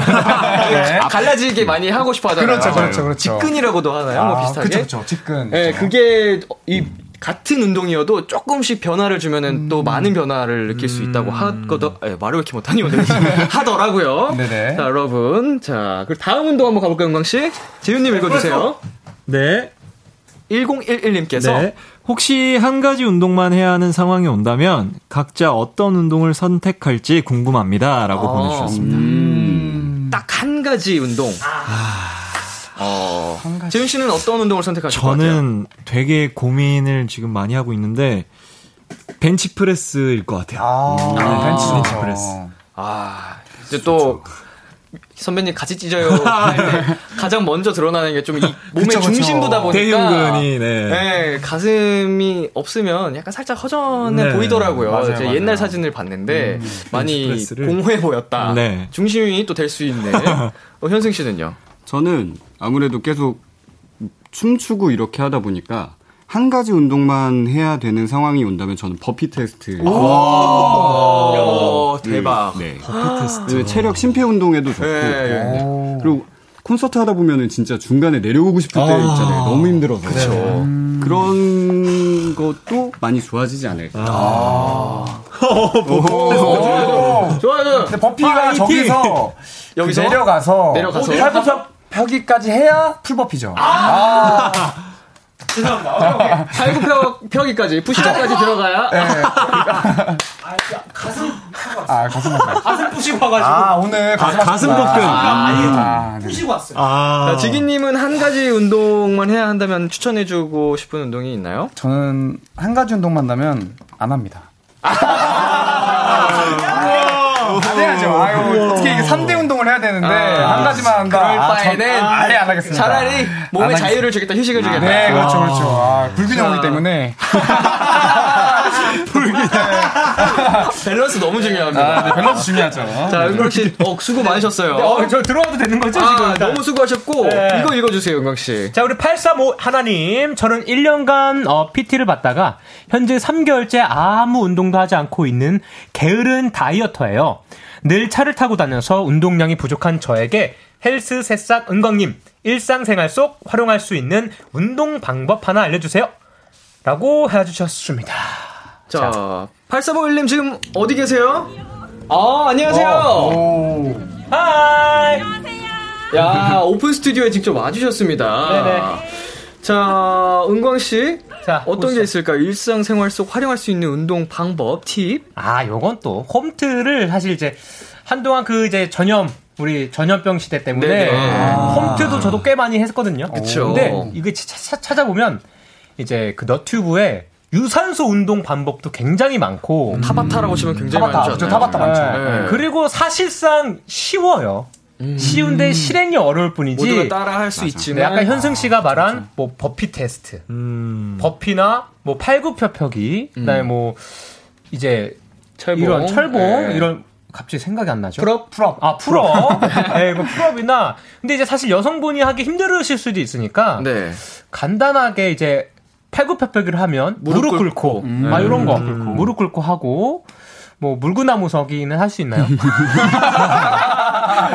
네. 갈라지게 많이 하고 싶어 하잖아요. 그렇죠, 그렇죠, 그렇죠. 직근이라고도 하나요? 뭐 아, 비슷하게. 그쵸, 그쵸. 직근. 네. 그게 이 같은 운동이어도 조금씩 변화를 주면은 음. 또 많은 변화를 느낄 수 있다고 하거든. 예, 말을 왜 이렇게 못하니 오늘 하더라고요. 네네. 자, 여러분, 자, 그 다음 운동 한번 가볼까요, 은광 씨? 재윤님 읽어주세요. 네. 1011님께서 네. 혹시 한 가지 운동만 해야 하는 상황이 온다면 각자 어떤 운동을 선택할지 궁금합니다라고 아, 보내주셨습니다. 딱한 가지 운동. 어, 재윤 씨는 어떤 운동을 선택하실 것 같아요? 저는 되게 고민을 지금 많이 하고 있는데 벤치 프레스일 것 같아요. 아, 아, 벤치 벤치. 프레스. 아, 이제 또 선배님 같이 찢어요. 할 때 가장 먼저 드러나는 게 좀 이 몸의 그쵸, 그쵸. 중심부다 보니까 대흉근이 네. 네, 가슴이 없으면 약간 살짝 허전해 네. 보이더라고요. 맞아요, 제가 맞아요. 옛날 사진을 봤는데 많이 벤치프레스를. 공허해 보였다. 네. 중심이 또 될 수 있네. 어, 현승 씨는요? 저는 아무래도 계속 춤추고 이렇게 하다 보니까 한 가지 운동만 해야 되는 상황이 온다면 저는 버피 테스트. 오, 대박. 네. 버피 테스트. 체력 심폐 운동에도 좋고. 네. 그리고 콘서트 하다 보면은 진짜 중간에 내려오고 싶을 때 있잖아요. 너무 힘들어서. 음. 그런 것도 많이 좋아지지 않을까. 오. 좋아요. 근데 버피가 저기서 여기서? 그 내려가서 내려가서? 팔굽혀 펴기까지 해야 풀버피죠. 아. 죄송합니다. 팔굽혀 펴기까지 푸시업까지 들어가야 아, 가슴 볶음. 가슴 부시고 와가지고. 아, 오늘 가슴 가슴 볶음. 아, 네. 부시고 왔어요. 자, 지기님은 한 가지 운동만 해야 한다면 추천해주고 싶은 운동이 있나요? 저는 한 가지 운동만 한다면 안 합니다. 안 해야죠. 아유, 어떻게 이게 3대 운동을 해야 되는데, 한 가지만 한다. 그럴 아, 바에는 전 아예 안 하겠습니다. 차라리 몸에 자유를 주겠다, 휴식을 주겠다. 네, 그렇죠, 그렇죠. 아, 불균형이기 자. 때문에. 밸런스 너무 중요합니다. 아, 네, 밸런스 중요하죠. 자, 은광 씨, 어, 수고 많으셨어요. 어, 저 들어와도 되는 거죠, 지금? 아, 일단? 너무 수고하셨고, 네. 이거 읽어주세요, 은광 씨. 자, 우리 835 하나님. 저는 1년간 어, PT를 받다가 현재 3개월째 아무 운동도 하지 않고 있는 게으른 다이어터예요. 늘 차를 타고 다녀서 운동량이 부족한 저에게 헬스 새싹 은광님 일상생활 속 활용할 수 있는 운동 방법 하나 알려주세요. 라고 해주셨습니다. 자, 8451님 지금 어디 계세요? 아, 안녕하세요. 오. Hi! 야, 오픈 스튜디오에 직접 와주셨습니다. 네네. 자, 은광 씨. 자, 어떤 보시죠. 게 있을까요? 일상생활 속 활용할 수 있는 운동 방법, 팁? 아, 요건 또 홈트를 사실 이제 한동안 그 이제 전염 우리 전염병 시대 때문에. 아, 홈트도 저도 꽤 많이 했거든요. 그쵸. 근데 이게 찾아보면 이제 그 너튜브에 유산소 운동 방법도 굉장히 많고 타바타라고 치면 굉장히 타바타, 많죠. 그렇죠. 타바타 많죠. 네. 그리고 사실상 쉬워요. 쉬운데 실행이 어려울 뿐이지. 모두가 따라 할수 네, 있지만. 아까 현승 씨가 말한 뭐 버피 테스트, 버피나 뭐 팔굽혀펴기, 그다음에 뭐 이제 철봉. 이런 철봉 네. 이런 갑자기 생각이 안 나죠. Pull-up? Pull-up. 아 pull-up. 네, 그 pull-up이나 근데 이제 사실 여성분이 하기 힘들으실 수도 있으니까 네. 간단하게 이제 팔굽혀펴기를 하면 무릎, 무릎 꿇고, 꿇고. 아 이런 거 무릎 꿇고 하고 뭐 물구나무 서기는 할 수 있나요?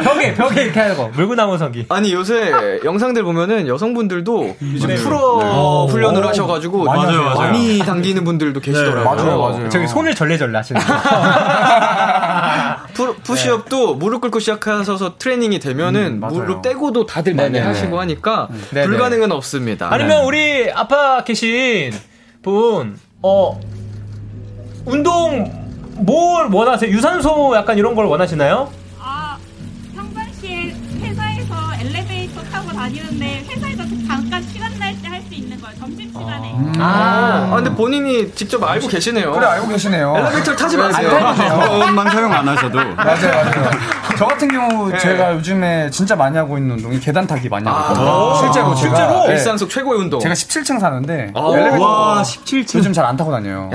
벽에 벽에 이렇게 하는 거 물구나무 서기. 아니 요새 영상들 보면은 여성분들도 이제 풀어 네. 훈련을 하셔가지고 많이 많이, 하세요. 맞아요. 당기는 분들도 계시더라고요. 맞아요, 맞아요. 저기 손을 절레절레 하시는 거. 푸, 푸시업도 무릎 꿇고 시작하셔서 트레이닝이 되면은 맞아요. 무릎 떼고도 다들 많이. 하시고 하니까 네네. 불가능은 없습니다. 아니면 우리 아파 계신 분, 어, 운동 뭘 원하세요? 유산소 약간 이런 걸 원하시나요? 아, 평상시에 회사에서 엘리베이터 타고 다니는데 회사에서 잠깐 시간 날 때 할 수 있는 거예요. 점심시간에. 아, 아, 근데 본인이 직접 알고 계시네요. 그래, 알고 계시네요. 엘리베이터를 타지 마세요. 조금만 사용 안 하셔도. 맞아요, 맞아요. 저 같은 경우 제가 요즘에 진짜 많이 하고 있는 운동이 계단 타기 많이 하거든요. 실제로 제가 실제로 네, 일상 속 최고의 운동. 제가 17층 사는데 아, 엘리베이터 와, 17층. 요즘 잘 안 타고 다녀요.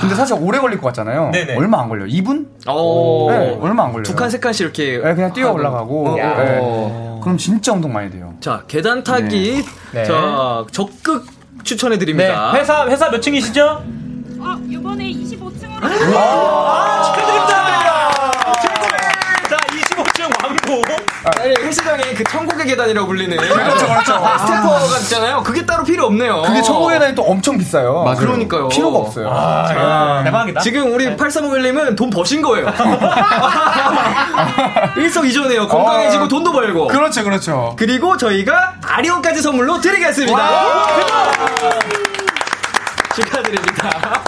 근데 사실 오래 걸릴 것 같잖아요. 네네. 얼마 안 걸려요. 2분? 어, 네, 얼마 안 걸려요. 두 칸, 세 칸씩 이렇게. 네, 그냥 뛰어 올라가고. 어, 네. 어. 그럼 진짜 운동 많이 돼요. 자, 계단 타기. 네. 자, 적극 네. 추천해 드립니다. 회사 회사 몇 층이시죠? 어, 이번에 25층으로. 아, 축하드립니다. 자, 25층 왕복. 아니, 헬스장에 그 천국의 계단이라고 불리는. 그렇죠, 그렇죠. 스테퍼가 있잖아요. 그게 따로 필요 없네요. 그게 천국 계단이 또 엄청 비싸요. 맞아요. 그러니까요. 필요가 없어요. 아, 대박이다. 지금 우리 8351님은 돈 버신 거예요. 일석이조네요. 건강해지고 어. 돈도 벌고. 그렇죠, 그렇죠. 그리고 저희가 아리온까지 선물로 드리겠습니다. 축하드립니다.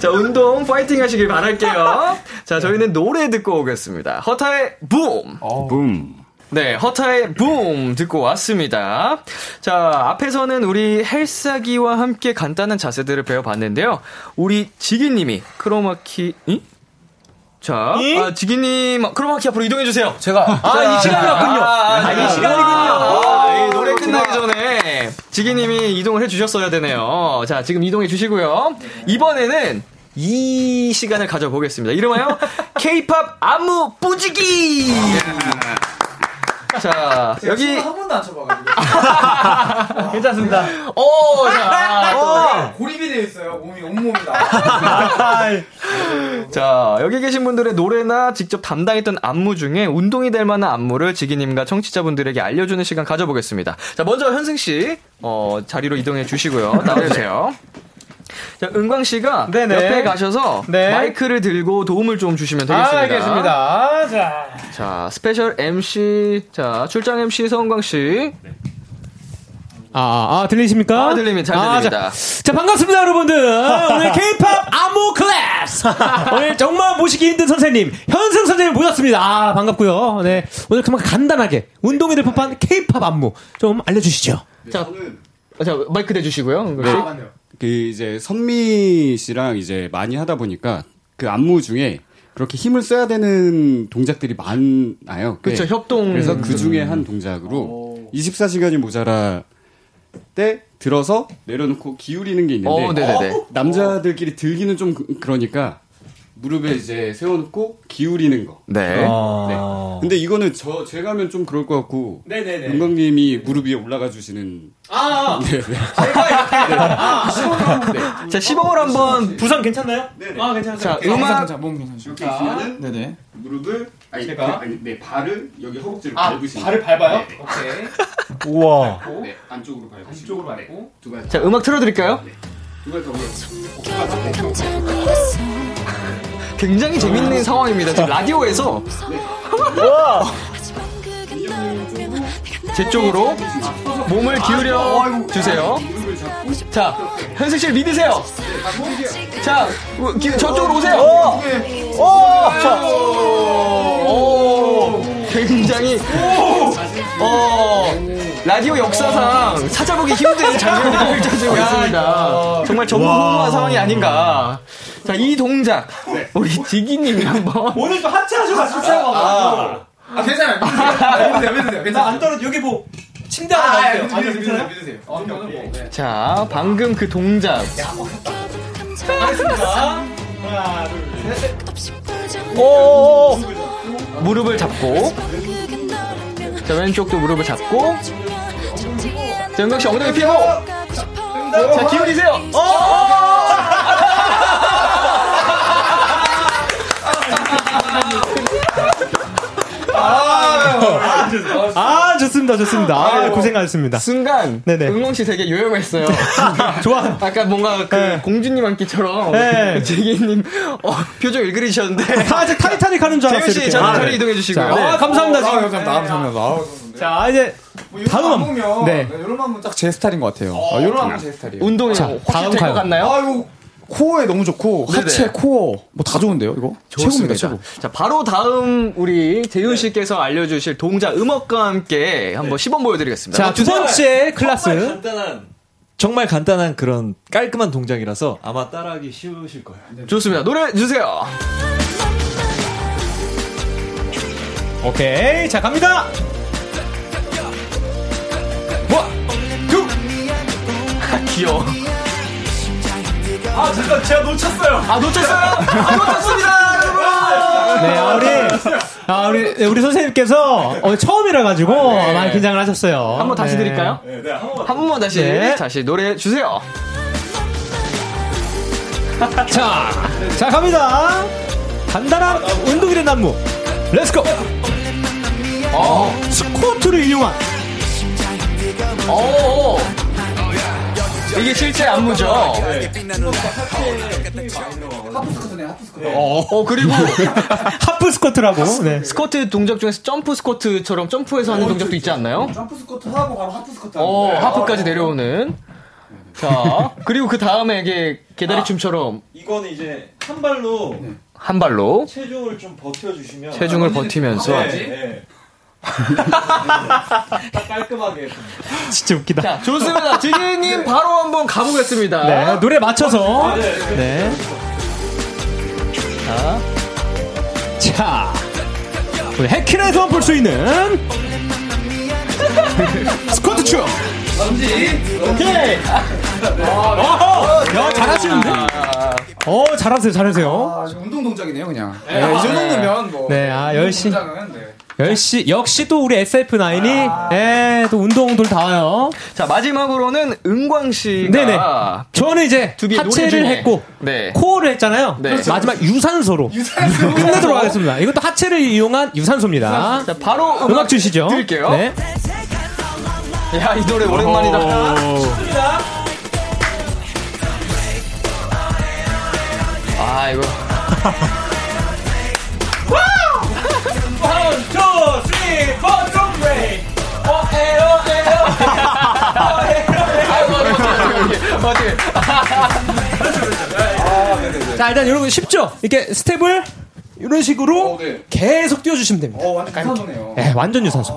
자, 운동 파이팅 하시길 바랄게요. 자, 저희는 노래 듣고 오겠습니다. 허타의 붐! 붐. 네, 허타의 붐 듣고 왔습니다. 자, 앞에서는 우리 헬스하기와 함께 간단한 자세들을 배워봤는데요. 우리 지기님이 크로마키, 이? 자, 이? 아, 지기님, 크로마키 앞으로 이동해주세요. 제가 아, 이 시간이었군요. 아, 아, 이 시간이군요. 아, 이 노래 끝나기 전에 지기님이 이동을 해주셨어야 되네요. 자, 지금 이동해 주시고요. 이번에는 이 시간을 가져보겠습니다. 이름하여 K-팝 안무 뿌지기! 자, 여기, 한 번도 안 쳐봐가지고. 괜찮습니다. 오, 자, 또 고립이 되어 있어요. 몸이 온몸이다. 아, 자, 여기 계신 분들의 노래나 직접 담당했던 안무 중에 운동이 될 만한 안무를 지기님과 청취자분들에게 알려주는 시간 가져보겠습니다. 자, 먼저 현승씨, 어, 자리로 이동해 주시고요. 나와주세요. 자, 은광 씨가 네네. 옆에 가셔서 네. 마이크를 들고 도움을 좀 주시면 아, 되겠습니다. 알겠습니다. 자. 자, 스페셜 MC, 자, 출장 MC 서은광 씨. 아, 아, 아, 들리십니까? 아, 들립니다. 잘 아, 들립니다. 자, 자, 반갑습니다, 여러분들. 오늘 K-pop 안무 클래스! 오늘 정말 모시기 힘든 선생님, 현승 선생님 모셨습니다. 아, 반갑고요. 네. 오늘 그만 간단하게 운동이 될 법한 K-pop 안무 좀 알려주시죠. 자, 자 마이크 대주시고요. 은근 씨. 그 이제 선미 씨랑 이제 많이 하다 보니까 그 안무 중에 그렇게 힘을 써야 되는 동작들이 많아요. 그쵸, 협동. 그래서 그 중에 한 동작으로 24시간이 모자라 때 들어서 내려놓고 기울이는 게 있는데 어, 네네네. 남자들끼리 들기는 좀 그- 그러니까 무릎에 이제 세워놓고 기울이는 거. 네. 아. 근데 이거는 저 제가 하면 좀 그럴 것 같고 네네네. 은광님이 무릎 위에 올라가 주시는 아, 네, 네. 자, 시범을 한번. 부상 괜찮나요? 네네. 아, 괜찮아요. 자, 음악. 괜찮아, 몸 괜찮죠. 이렇게 있으면은 네네. 무릎을 아니, 제가? 아니 네 발을 여기 허벅지로 아, 밟으시는 발을. 밟아요? 네, 네. 오케이. 우와. 네, 안쪽으로 밟으시고 안쪽으로 밟고. 두 발. 자, 음악 틀어드릴까요? 두발 더 위에. 굉장히 재밌는 상황입니다. 지금 라디오에서. 제 쪽으로 몸을 기울여 주세요. 자, 현승 씨를 믿으세요. 자, 우- 기- 저쪽으로 오세요. 오, 굉장히 어, 라디오 역사상 찾아보기 힘든 장면이 펼쳐지고 있습니다. 정말 전무후무한 상황이 아닌가. 자, 이 동작 우리 지기님이 한번 오늘 또 하체 하셔가지고 아, 아, 괜찮아요. 믿으세요, 믿으세요. 괜찮아요. 나안 떨어져. 여기 뭐 침대 하나 아, 놔주세요. 믿으세요, 아, 믿으세요, 괜찮아요? 믿으세요. 어, 뭐, 네. 자, 방금 그 동작. 하겠습니다. 하나, 둘, 셋. 오! 무릎을 잡고. 자, 왼쪽도 무릎을 잡고. 자, 영경 씨 엉덩이 피고. 자, 기울이세요. 아, 좋습니다, 좋습니다. 아, 고생하셨습니다. 순간 네네. 은광 씨 되게 요염했어요. 좋아. 아까 뭔가 그 네. 공주님 앉기처럼 네. 제기님 어, 표정 일그리셨는데 다 아직 타이타닉 하는 줄 알았어요. 씨 이렇게. 저는 아, 자리 네. 이동해 주시고요. 자, 아, 감사합니다. 아, 지금. 감사합니다. 감사합니다. 자, 이제 다음 다음. 안무면 네. 네. 이런 안무 딱 제 스타일인 것 같아요. 아, 이런 안무 제 스타일이에요. 운동이 자, 다음 가요. 같나요? 아이고 코어에 너무 좋고 네네. 하체 코어 뭐 다 좋은데요 이거 최고입니다 최고. 자, 바로 다음 우리 재윤 씨께서 알려주실 동작 음악과 함께 한번 시범 보여드리겠습니다. 자, 두 번째 클래스. 정말 간단한 정말 간단한 그런 깔끔한 동작이라서 아마 따라하기 쉬우실 거예요. 좋습니다. 노래 주세요. 오케이. 자, 갑니다. One, two. 귀여워. 아 잠깐 제가 놓쳤어요. 아, 놓쳤어요? 아, 놓쳤습니다, 여러분! 네, 아, 우리, 아, 우리, 우리 선생님께서 오늘 처음이라 가지고 많이 긴장을 하셨어요. 한번 다시 네. 드릴까요? 네, 네, 한 번. 한 번만 다시, 네. 다시 노래 주세요. 자, 자, 갑니다. 간단한 운동이 된 안무. Let's go! 어, 스쿼트를 이용한. 어, 이게 실제 안무죠? 어, 어, 그리고 하프 스쿼트라고. 네. 스쿼트 동작 중에서 점프 스쿼트처럼 점프해서 하는 동작도 있지 않나요? 점프 스쿼트 하고 바로 하프 스쿼트 어, 하프까지 내려오는. 자, 그리고 그 다음에 이게 개다리 춤처럼 이거는 이제 한 발로 한 발로 체중을 좀 버텨주시면 체중을 버티면서. 네, 네. 딱 깔끔하게 진짜 웃기다. 자, 좋습니다. 지기님 바로 한번 가보겠습니다. 네, 노래 맞춰서. 네, 네. 네. 자. 자. 우리 해킹에서 볼 수 있는 스쿼트 춤. 오케이. 어허. 야, 잘하시는데? 어, 잘하세요, 잘하세요. 아, 운동 동작이네요 그냥 네, 이 정도면 뭐 네, 아, 열심히. 동작은, 네. 역시, 역시 또 우리 SF9이, 예, 또 운동들 다 와요. 자, 마지막으로는 은광 씨가 네네. 저는 이제 하체를 했고, 네. 코어를 했잖아요. 네. 마지막 유산소로. 끝내도록 하겠습니다. 이것도 하체를 이용한 유산소입니다. 자, 바로 음악, 음악 주시죠. 드릴게요. 네. 야, 이 노래 오랜만이다. 아, 이거. 버틸. 자, 일단 여러분 쉽죠? 이렇게 스텝을 이런 식으로 계속 띄워주시면 됩니다. 어, 완전 유산소네요. 네, 완전 유산소.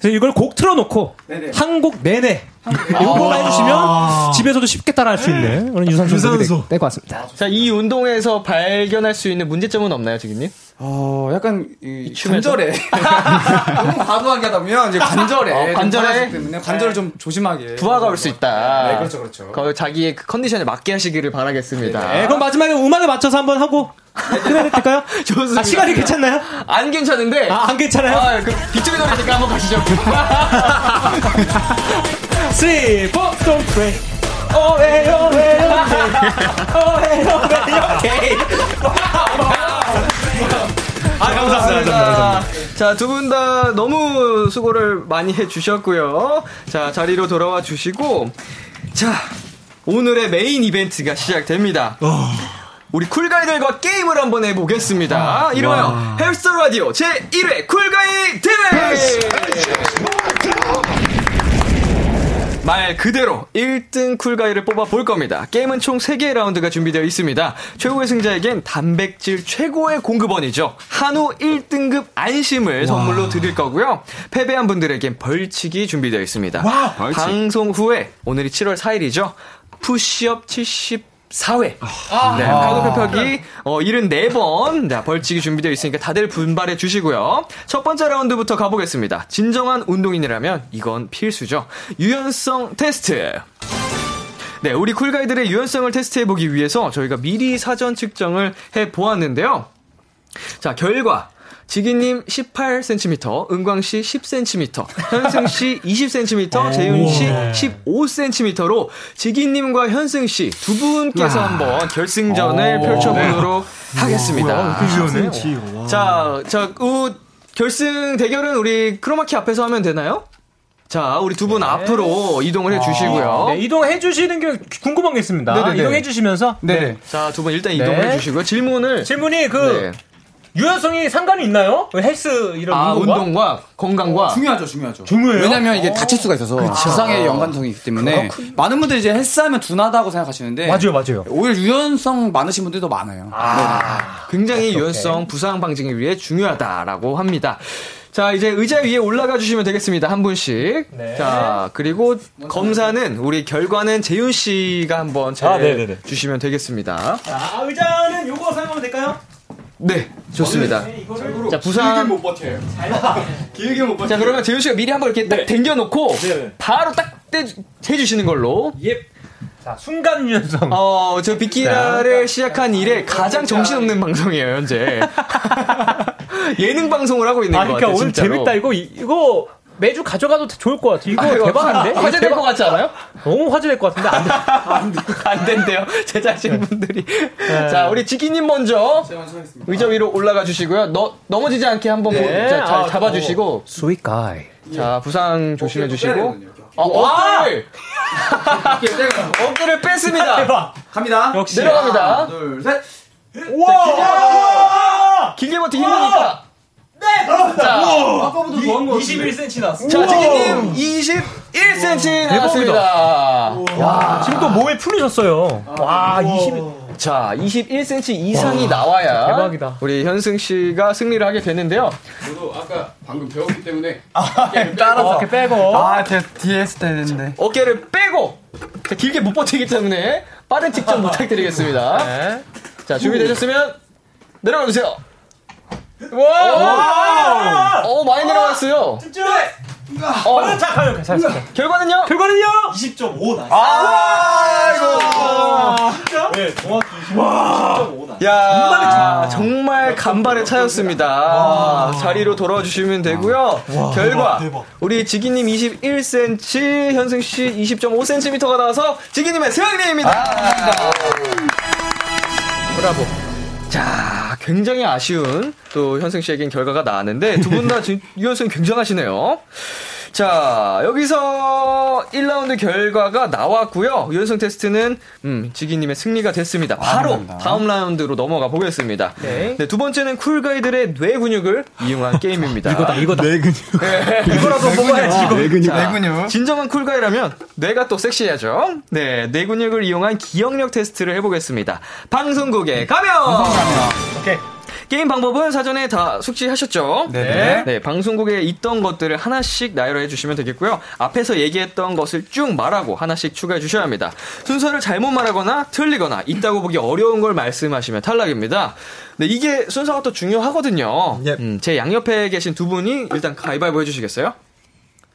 그래서 이걸 곡 틀어놓고. 한 곡 내내 이거 해주시면 집에서도 쉽게 따라할 수 있는 그런 유산소 운동이 될- 될것 같습니다. 자, 이 운동에서 발견할 수 있는 문제점은 없나요, 지기님? 어, 약간 이? 관절에 너무 과도하게 하다 보면 이제 관절에 어, 좀 관절에? 때문에 관절을 좀 조심하게 부하가 올 수 있다. 네, 그렇죠, 그렇죠. 거 자기의 그 컨디션에 맞게 하시기를 바라겠습니다. 네, 그럼 마지막에 음악에 맞춰서 한번 하고 끝내야 될까요? 좋습니다. 아, 시간이 괜찮나요? 안 괜찮은데. 아, 안 괜찮아요? 아, 그 비투비 노래니까 한번 가시죠. 3, 4, don't pray. 오해, 오해, 오해. 오해, 오해, 오해. 아, 감사합니다. 감사합니다. 자, 두 분 다 너무 수고를 많이 해 주셨고요. 자, 자리로 돌아와 주시고 자, 오늘의 메인 이벤트가 시작됩니다. 우리 쿨가이들과 게임을 한번 해보겠습니다. 이름하여 헬스 라디오 제1회 쿨가이 대회! 말 그대로 1등 쿨가이를 뽑아 볼 겁니다. 게임은 총 3개의 라운드가 준비되어 있습니다. 최고의 승자에겐 단백질 최고의 공급원이죠. 한우 1등급 안심을 선물로 드릴 거고요. 패배한 분들에겐 벌칙이 준비되어 있습니다. 벌칙. 방송 후에 오늘이 7월 4일이죠. 푸시업 74회. 네, 카드 펴펴기 어, 74번 네, 벌칙이 준비되어 있으니까 다들 분발해 주시고요. 첫 번째 라운드부터 가보겠습니다. 진정한 운동인이라면 이건 필수죠. 유연성 테스트. 네, 우리 쿨가이들의 유연성을 테스트해 보기 위해서 저희가 미리 사전 측정을 해 보았는데요. 자, 결과. 지기님 18cm, 은광씨 10cm, 현승씨 20cm, 재윤씨 15cm로 지기님과 현승씨 두 분께서 한번 결승전을 펼쳐보도록 하겠습니다. 자, 자, 우, 결승 대결은 우리 크로마키 앞에서 하면 되나요? 자, 우리 두분 앞으로 이동을 해주시고요. 네, 이동해 주시는 게 궁금한 게 있습니다. 네네네. 이동해 주시면서 네. 자, 두 분 일단 이동을 네. 해주시고요. 질문을. 질문이 그 네. 유연성이 상관이 있나요? 그 헬스 이런 아, 운동과? 운동과 건강과. 중요하죠, 중요하죠. 중요해요? 왜냐면 이게 다칠 수가 있어서 부상의 연관성이 있기 때문에 많은 분들이 이제 헬스하면 둔하다고 생각하시는데 맞아요, 맞아요. 오히려 유연성 많으신 분들도 많아요. 굉장히 유연성 부상 방지를 위해 중요하다라고 합니다. 자, 이제 의자 위에 올라가 주시면 되겠습니다. 한 분씩. 네. 자, 그리고 검사는 우리 결과는 재윤 씨가 한번 잘 아. 주시면 되겠습니다. 자, 의자는 요거 사용하면 될까요? 네, 좋습니다. 자, 부상. 못 버텨요. 길게 못 버텨요. 자, 그러면 재윤 씨가 미리 한번 이렇게 딱 당겨놓고 네. 바로 딱 떼, 해주시는 걸로. 예. 자, 순간 유연성. 어, 저 비키라를 시작한 이래 가장 정신없는 방송이에요, 현재. 예능 방송을 하고 있는 아, 것 그러니까 같아요, 오늘 진짜로. 재밌다. 이거 이- 이거 매주 가져가도 좋을 것 같아. 이거 아, 이거 대박인데? 화- 화제될 것 같지 않아요? 너무 화제될 것 같은데 안 돼. 안 된대요, 제작진분들이. 자, 우리 지키님 먼저 의자 위로 올라가 주시고요. 너, 넘어지지 않게 한번 뭐- 네. 자, 잘 아, 잡아주시고. sweet guy. 자, 부상 조심해 주시고. 어, 어깨를, 어깨를 뺐습니다. 대박. 갑니다. 역시. 내려갑니다. 둘, 셋. 길게 버티기 힘드니까. 아까보다 더한 거 21cm 나왔어. 자, 지키님 21cm 나왔습니다. 와, 지금 또 몸에 풀리셨어요. 와, 20. 자, 21cm 이상이 나와야 대박이다. 우리 현승 씨가 승리를 하게 되는데요. 저도 아까 방금 배웠기 때문에 따라서. 이렇게 빼고. 아, 제가 뒤에 했을 때 했는데. 어깨를 빼고 자, 길게 못 버티기 때문에 빠른 직전 부탁드리겠습니다. 네. 자, 준비되셨으면 내려가 주세요. 와! 어, 많이 내려갔어요. 어, 자, 가요. 자, 자, 자. 결과는요? 결과는요? 20.5 나. 아이고. 네, 정확히 야, 정말 간발의 차였습니다. 자리로 돌아와 주시면 되고요. 결과 우리 지기님 21cm, 현승 씨 20.5cm가 나와서 지기님의 승리입니다. 브라보. 자, 굉장히 아쉬운 또 현승 씨에겐 결과가 나왔는데 두 분 다 유연성이 굉장하시네요. 자, 여기서 1라운드 결과가 나왔고요. 유연성 테스트는 음, 지기님의 승리가 됐습니다. 바로 감사합니다. 다음 라운드로 넘어가 보겠습니다. 네. 두 번째는 쿨가이들의 뇌 근육을 이용한 게임입니다. 이거다, 이거다. 내 근육. 이거라도 뽑아야지, 이거. 내 근육. 자, 내 근육. 진정한 쿨가이라면 뇌가 또 섹시하죠. 네, 뇌 근육을 이용한 기억력 테스트를 해보겠습니다. 방송국에 가면. 오케이. 게임 방법은 사전에 다 숙지하셨죠? 네. 네, 방송국에 있던 것들을 하나씩 나열해 주시면 되겠고요. 앞에서 얘기했던 것을 쭉 말하고 하나씩 추가해 주셔야 합니다. 순서를 잘못 말하거나 틀리거나 있다고 보기 어려운 걸 말씀하시면 탈락입니다. 네, 이게 순서가 또 중요하거든요. 예. 음, 제 양옆에 계신 두 분이 일단 가위바위보 해주시겠어요?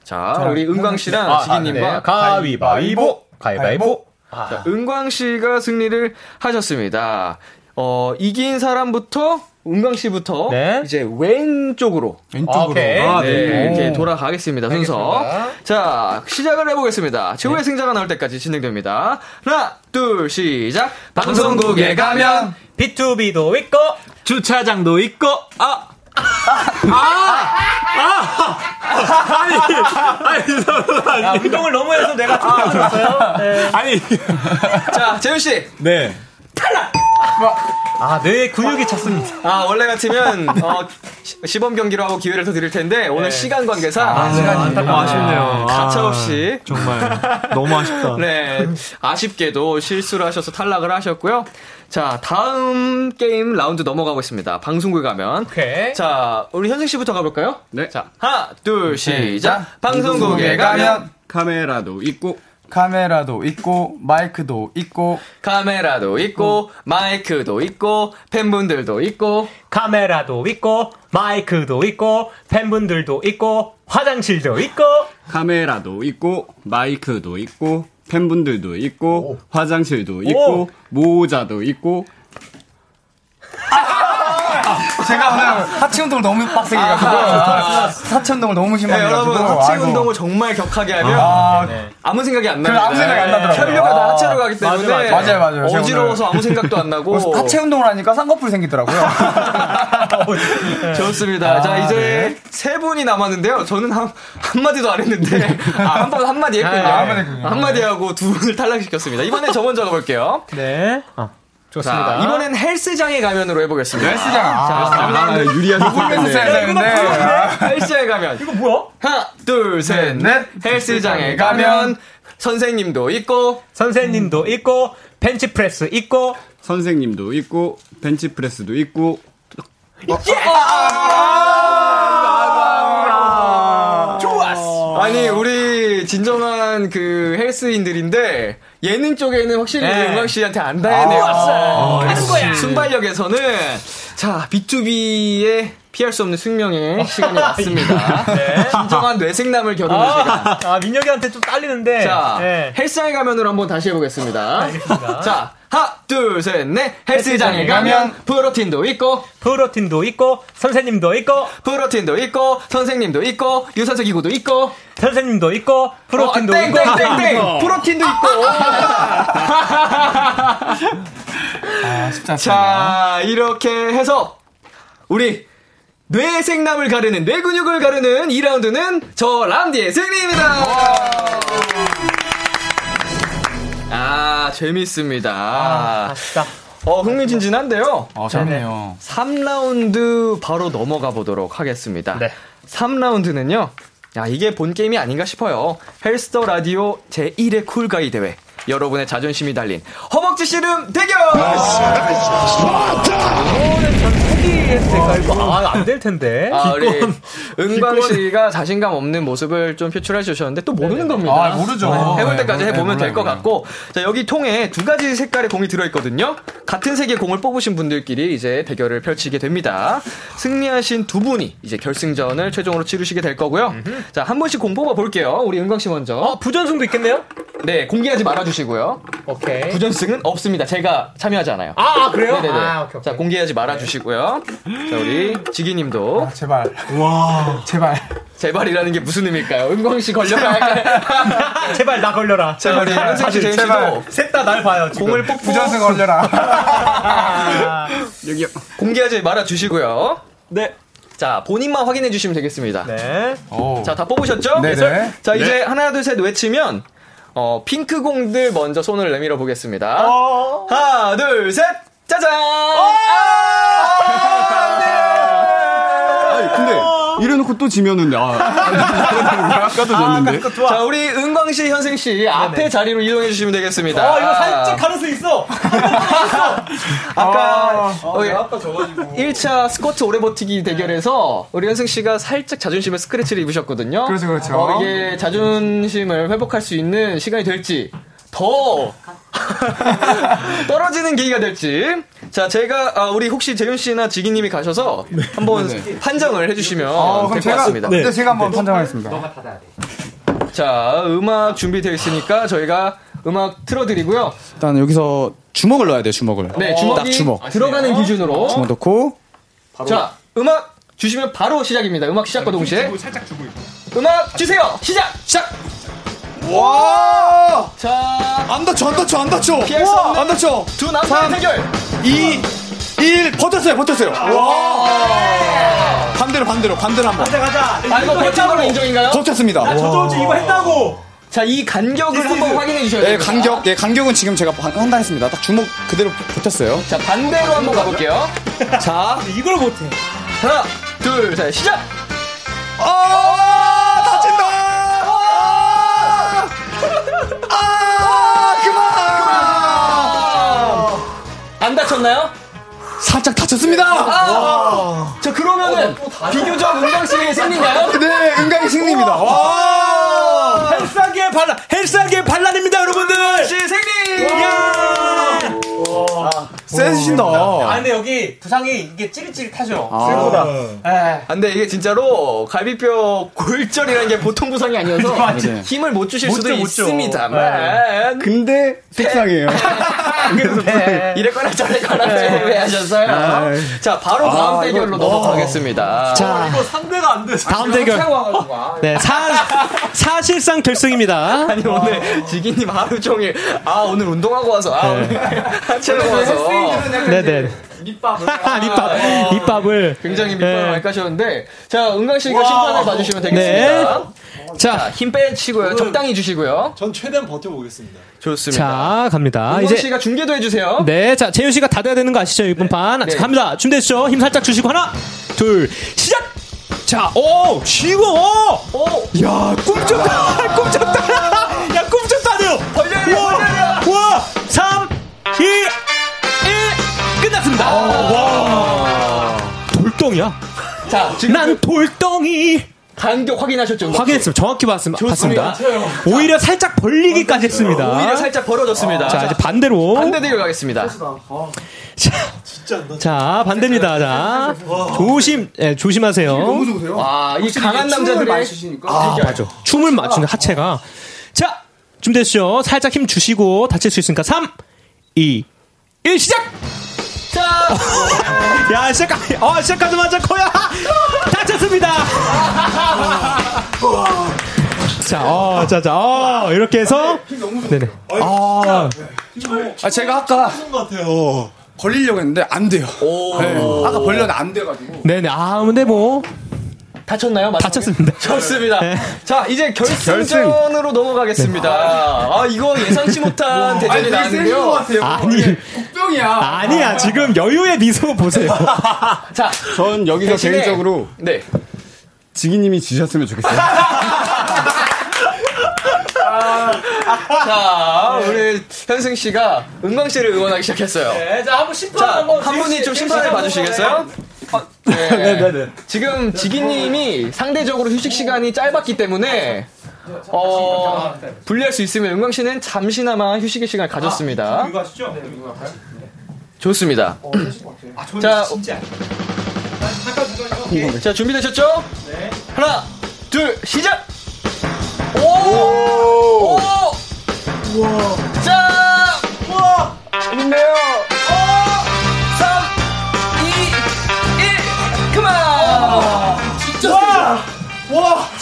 자, 우리 은광 씨랑 아, 지기님과 네. 가위바위보. 가위바위보. 자, 은광 씨가 승리를 하셨습니다. 어, 이긴 사람부터 은광 씨부터 네. 이제 왼쪽으로 왼쪽으로. 오케이. 네, 아, 이렇게 돌아가겠습니다. 순서. 알겠습니다. 자, 시작을 해보겠습니다. 최후의 승자가 나올 때까지 진행됩니다. 하나, 둘, 시작. 방송국에 가면 B2B도 있고, 주차장도 있고, 아! 야, 운동을 너무 해서 내가 좀 들었어요. 네. 아니, 자, 재윤 씨. 네. 아, 뇌 근육이 찼습니다. 아, 원래 같으면 어, 시- 시범 경기로 하고 기회를 더 드릴 텐데 오늘 시간 관계상 시간이 너무 아쉽네요. 가차 아, 없이 정말 너무 아쉽다. 네, 아쉽게도 실수를 하셔서 탈락을 하셨고요. 자, 다음 게임 라운드 넘어가고 있습니다. 방송국에 가면. 오케이. 자, 우리 현승 씨부터 가볼까요? 네. 자, 하나, 둘, 시작. 자, 방송국에 가면. 카메라도 있고 카메라도 있고 마이크도 있고. 카메라도 있고, 마이크도 있고, 팬분들도 있고, 카메라도 있고, 마이크도 있고, 팬분들도 있고, 화장실도 있고, 카메라도 있고 마이크도 있고 팬분들도 있고 화장실도 있고 모자도 있고 제가 오늘 하체 운동을 너무 빡세게 해가지고 하체 운동을 너무 네, 심하게 여러분, 해가지고 하체 아이고. 운동을 정말 격하게 하면 아, 아무 생각이 안 나요. 아무 생각이 안 나더라고요. 혈류가 다 하체로 가기 때문에 맞아요, 맞아요. 어지러워서 아무 생각도 안 나고 뭐 하체 운동을 하니까 쌍꺼풀 생기더라고요. 좋습니다. 자, 이제 세 분이 남았는데요. 저는 한, 한마디도 안 했는데, 아, 한번 한마디 했군요. 아, 한마디 하고 두 분을 탈락시켰습니다. 이번엔 저 먼저 가볼게요. 네. 어, 좋습니다. 자, 이번엔 헬스장에 가면으로 해보겠습니다. 헬스장. 아, 아, 유리하게 헬스 해야 되는데. 헬스장에 가면. 이거 뭐야? 하나, 둘, 셋, 넷. 헬스장에 가면, 선생님도 있고, 선생님도 있고, 벤치프레스 있고, 선생님도 있고 벤치프레스도 있고 아니, 우리 진정한 그 헬스인들인데, 예능 쪽에는 확실히 네. 은광 씨한테 안 닿네요. 하는 거야. 순발력에서는, 자, B2B의 피할 수 없는 숙명의 시간이 왔습니다. 진정한 뇌생남을 겨루는 시간. 아, 아, 민혁이한테 좀 딸리는데. 자, 네. 헬스장에 가면으로 한번 다시 해보겠습니다. 알겠습니다. 자, 하나, 둘, 셋, 넷. 헬스장에 가면 프로틴도 있고, 프로틴도 있고, 선생님도 있고, 프로틴도 있고, 선생님도 있고, 유산소 기구도 있고, 선생님도 있고, 프로틴도 어, 땡, 있고. 땡, 땡, 땡. 프로틴도 있고. 아, 쉽지 않습니다. 자, 이렇게 해서 우리 뇌생남을 가르는 뇌 근육을 가르는 2라운드는 저 람디의 승리입니다. 아, 재밌습니다. 아쉽다. 어, 흥미진진한데요. 어, 재밌네요. 3라운드 바로 넘어가 보도록 하겠습니다. 네. 3라운드는요. 야, 이게 본 게임이 아닌가 싶어요. 헬스터 라디오 제1회 쿨가이 대회. 여러분의 자존심이 달린 허벅지 씨름 대결! 포 기했을까? 이거 아, 안 될 텐데. 아, 우리 은광 씨가 자신감 없는 모습을 좀 표출해 주셨는데 또 모르는 겁니다. 아, 모르죠. 네, 해볼 네, 때까지 모르- 해보면 네, 될것 같고. 자, 여기 통에 두 가지 색깔의 공이 들어있거든요. 같은 색의 공을 뽑으신 분들끼리 이제 대결을 펼치게 됩니다. 승리하신 두 분이 이제 결승전을 최종으로 치르시게 될 거고요. 자, 한 분씩 공 뽑아 볼게요. 우리 은광 씨 먼저. 어, 부전승도 있겠네요? 네, 공개하지 말아주시고요. 오케이. 부전승은 없습니다. 제가 참여하지 않아요. 아, 아, 그래요? 네네네. 아, 오케이, 오케이. 자, 공개하지 말아주시고요. 자, 우리 지기님도. 아, 제발. 와. 제발. 제발이라는 게 무슨 의미일까요? 은광 씨 할까요? 제발 나 걸려라. 자, 우리 현승 씨, 제발. 씨도 셋다 날 봐요, 지금. 공을 뽑고 부전승 걸려라. 아, 여기요 공개하지 말아 주시고요. 네. 자, 본인만 확인해 주시면 되겠습니다. 네. 자, 다 뽑으셨죠? 네네. 자, 이제 하나, 둘, 셋 외치면, 어, 핑크 공들 먼저 손을 내밀어 보겠습니다. 어. 하나, 둘, 셋! 짜잔! 아니, 근데 이래놓고 또 지면은 아, 아까도 졌는데. 자, 우리 은광 씨, 현생 씨, 앞에 자리로 이동해 주시면 되겠습니다. 어, 이거 살짝 가능성 있어. 아까, 어, 아까 져가지고. 1차 스쿼트 오래 버티기 대결에서 우리 현승씨가 살짝 자존심에 스크래치를 입으셨거든요. 그렇죠, 그렇죠. 어, 이게 자존심을 회복할 수 있는 시간이 될지, 더 떨어지는 계기가 될지. 자, 제가, 아, 우리 혹시 재윤 씨나 지기 님이 가셔서 한번 판정을 해 주시면 어, 될 그럼 것 제가, 같습니다. 네. 제가 한번 판정하겠습니다. 자, 음악 준비되어 있으니까 저희가 음악 틀어 드리고요. 일단 여기서 주먹을 넣어야 돼요, 주먹을. 네, 주먹이 딱 주먹. 들어가는 기준으로. 주먹 넣고. 자, 음악 주시면 바로 시작입니다. 음악 시작과 동시에. 음악 주세요! 시작! 시작! 와! 자, 안 다쳐, 안 다쳐, 안 다쳐! 피할 수 없는 안 다쳐! 두 남자의 대결! 2, 1, 버텼어요, 버텼어요. 와! 반대로, 반대로, 반대로 한 번. 가자, 가자. 아, 이거 버틴 걸로 인정인가요? 버텼습니다. 저도 지금 이거 했다고. 자, 이 간격을 한번 확인해 주셔야 네, 됩니다. 간격, 예, 간격은 지금 제가 판- 판단했습니다. 딱 주먹 그대로 버텼어요. 자, 반대로 한번 가볼게요. 자, 이걸 못해. 하나, 둘, 셋, 시작! 아, 안 다쳤나요? 살짝 다쳤습니다! 아, 자, 그러면은 비교적 은광씨의 승리인가요? 네, 은강이 승리입니다. 와! 헬스하기의 반란, 헬스하기의 반란입니다, 여러분들. 세신다. 아, 근데 여기 부상이 이게 찌릿찌릿하죠. 생각보다. 에. 아, 근데 이게 진짜로 갈비뼈 골절이라는 게 보통 부상이 아니어서. 힘을 못 주실 못 수도 줘, 못 줘. 있습니다만 근데 속상해요. 네. 이랬거나 저랬거나 왜 하셨어요? 자, 바로 다음 대결로 넘어가겠습니다. 자, 이거 상대가 안 돼. 다음 대결. 네, 사, 사실상 결승입니다. 아니 오늘 지기님 하루 종일 아 오늘 운동하고 와서 아 오늘 하체하고 와서 네네. 밑밥을 밑밥, 밑밥을. 굉장히 밑밥을 네. 많이 까셨는데 자 은강 씨가 심판을 봐주시면 되겠습니다. 자, 힘 빼치고요. 적당히 주시고요. 전 최대한 버텨보겠습니다. 좋습니다. 자, 갑니다. 은광 이제. 씨가 중계도 해주세요. 네, 자, 재윤 씨가 다 돼야 되는 거 아시죠? 이번 판. 네. 자, 갑니다. 준비됐죠? 힘 살짝 주시고, 하나, 둘, 시작! 자, 오, 쥐고, 오! 오, 야, 꿈쩍다! 꿈쩍다! 야, 꿈쩍다네요! 벌려요, 와, 벌려요. 와, 3, 2, 1, 끝났습니다! 와, 돌덩이야. 자, 지금 난 돌덩이! 간격 확인하셨죠? 확인했습니다. 정확히 봤습니다. 좋습니다. 봤습니다. 오히려 살짝 벌리기까지 했습니다. 오히려 살짝 벌어졌습니다. 자, 이제 반대로. 반대 대결 가겠습니다. 자, 자, 반대입니다. 자, 조심, 예, 조심하세요. 너무 좋으세요. 와, 이 강한 남자들의 많이 쓰시니까. 아, 맞아. 춤을 맞추는 하체가. 자, 준비됐죠? 살짝 힘 주시고 다칠 수 있으니까 3, 2, 1, 시작! 자, 야, 시작, 어, 시작하자마자 코야! 다쳤습니다! 자, 어, 자, 자, 어, 이렇게 해서. 네네. 아, 아, 제가 아까 벌리려고 했는데 안 돼요. 네. 아까 벌렸는데 안 돼가지고. 네네. 아, 근데 뭐. 다쳤나요? 마지막에? 다쳤습니다. 좋습니다. 네. 자, 이제 결승전으로 넘어가겠습니다. 아, 이거 예상치 못한 대전이 나왔는데요. 아니, 국병이야. 아니야. 지금 여유의 미소 보세요. 자, 전 여기서 대신에- 개인적으로 네. 지기님이 지셨으면 좋겠어요. 자, 우리 현승 씨가 은광 씨를 응원하기 시작했어요. 네, 자, 한번 심판 자, 한번. 한 분이 좀 심판을 봐주시겠어요? 어, 네. 지금 지기님이 상대적으로 휴식 시간이 짧았기 때문에 어, 분리할 수 있으면 은광 씨는 잠시나마 휴식의 시간을 가졌습니다. 이거 하시죠? 좋습니다. 아, 저는 자. 자, 준비되셨죠? 네. 하나, 둘, 시작! 오! 오! 자! 우와! 재밌네요.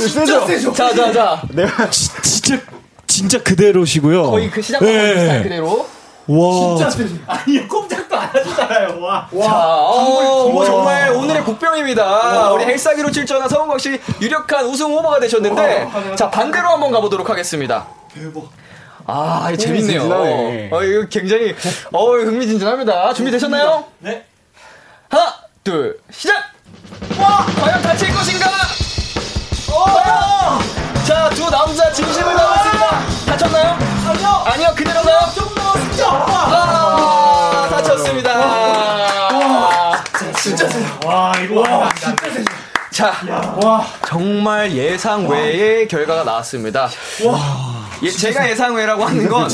진짜 세죠. 자, 자, 자. 진짜, 진짜 그대로시고요. 거의 그 시작과 거의 네. 그대로. 와. 아니, 꼼짝 생각도 안 하시잖아요. 와. 자, 어, 정말 오늘의 복병입니다. 우리 헬사기로 출전한 서은광 씨 유력한 우승 후보가 되셨는데, 자, 반대로 한번 가보도록 하겠습니다. 대박. 아, 재밌네요. 어, 이거 굉장히, 어, 흥미진진합니다. 준비되셨나요? 네. 하나, 둘, 시작! 와! 과연 다칠 것인가? 자, 두 남자 진심을 담았습니다. 다쳤나요? 아니요! 아니요, 그대로 가요? 조금 남았습니다. 아, 다쳤습니다. 진짜 세요. 와, 이거 와, 진짜 자, 정말 예상 외의 결과가 나왔습니다. 예, 제가 예상 외라고 하는 건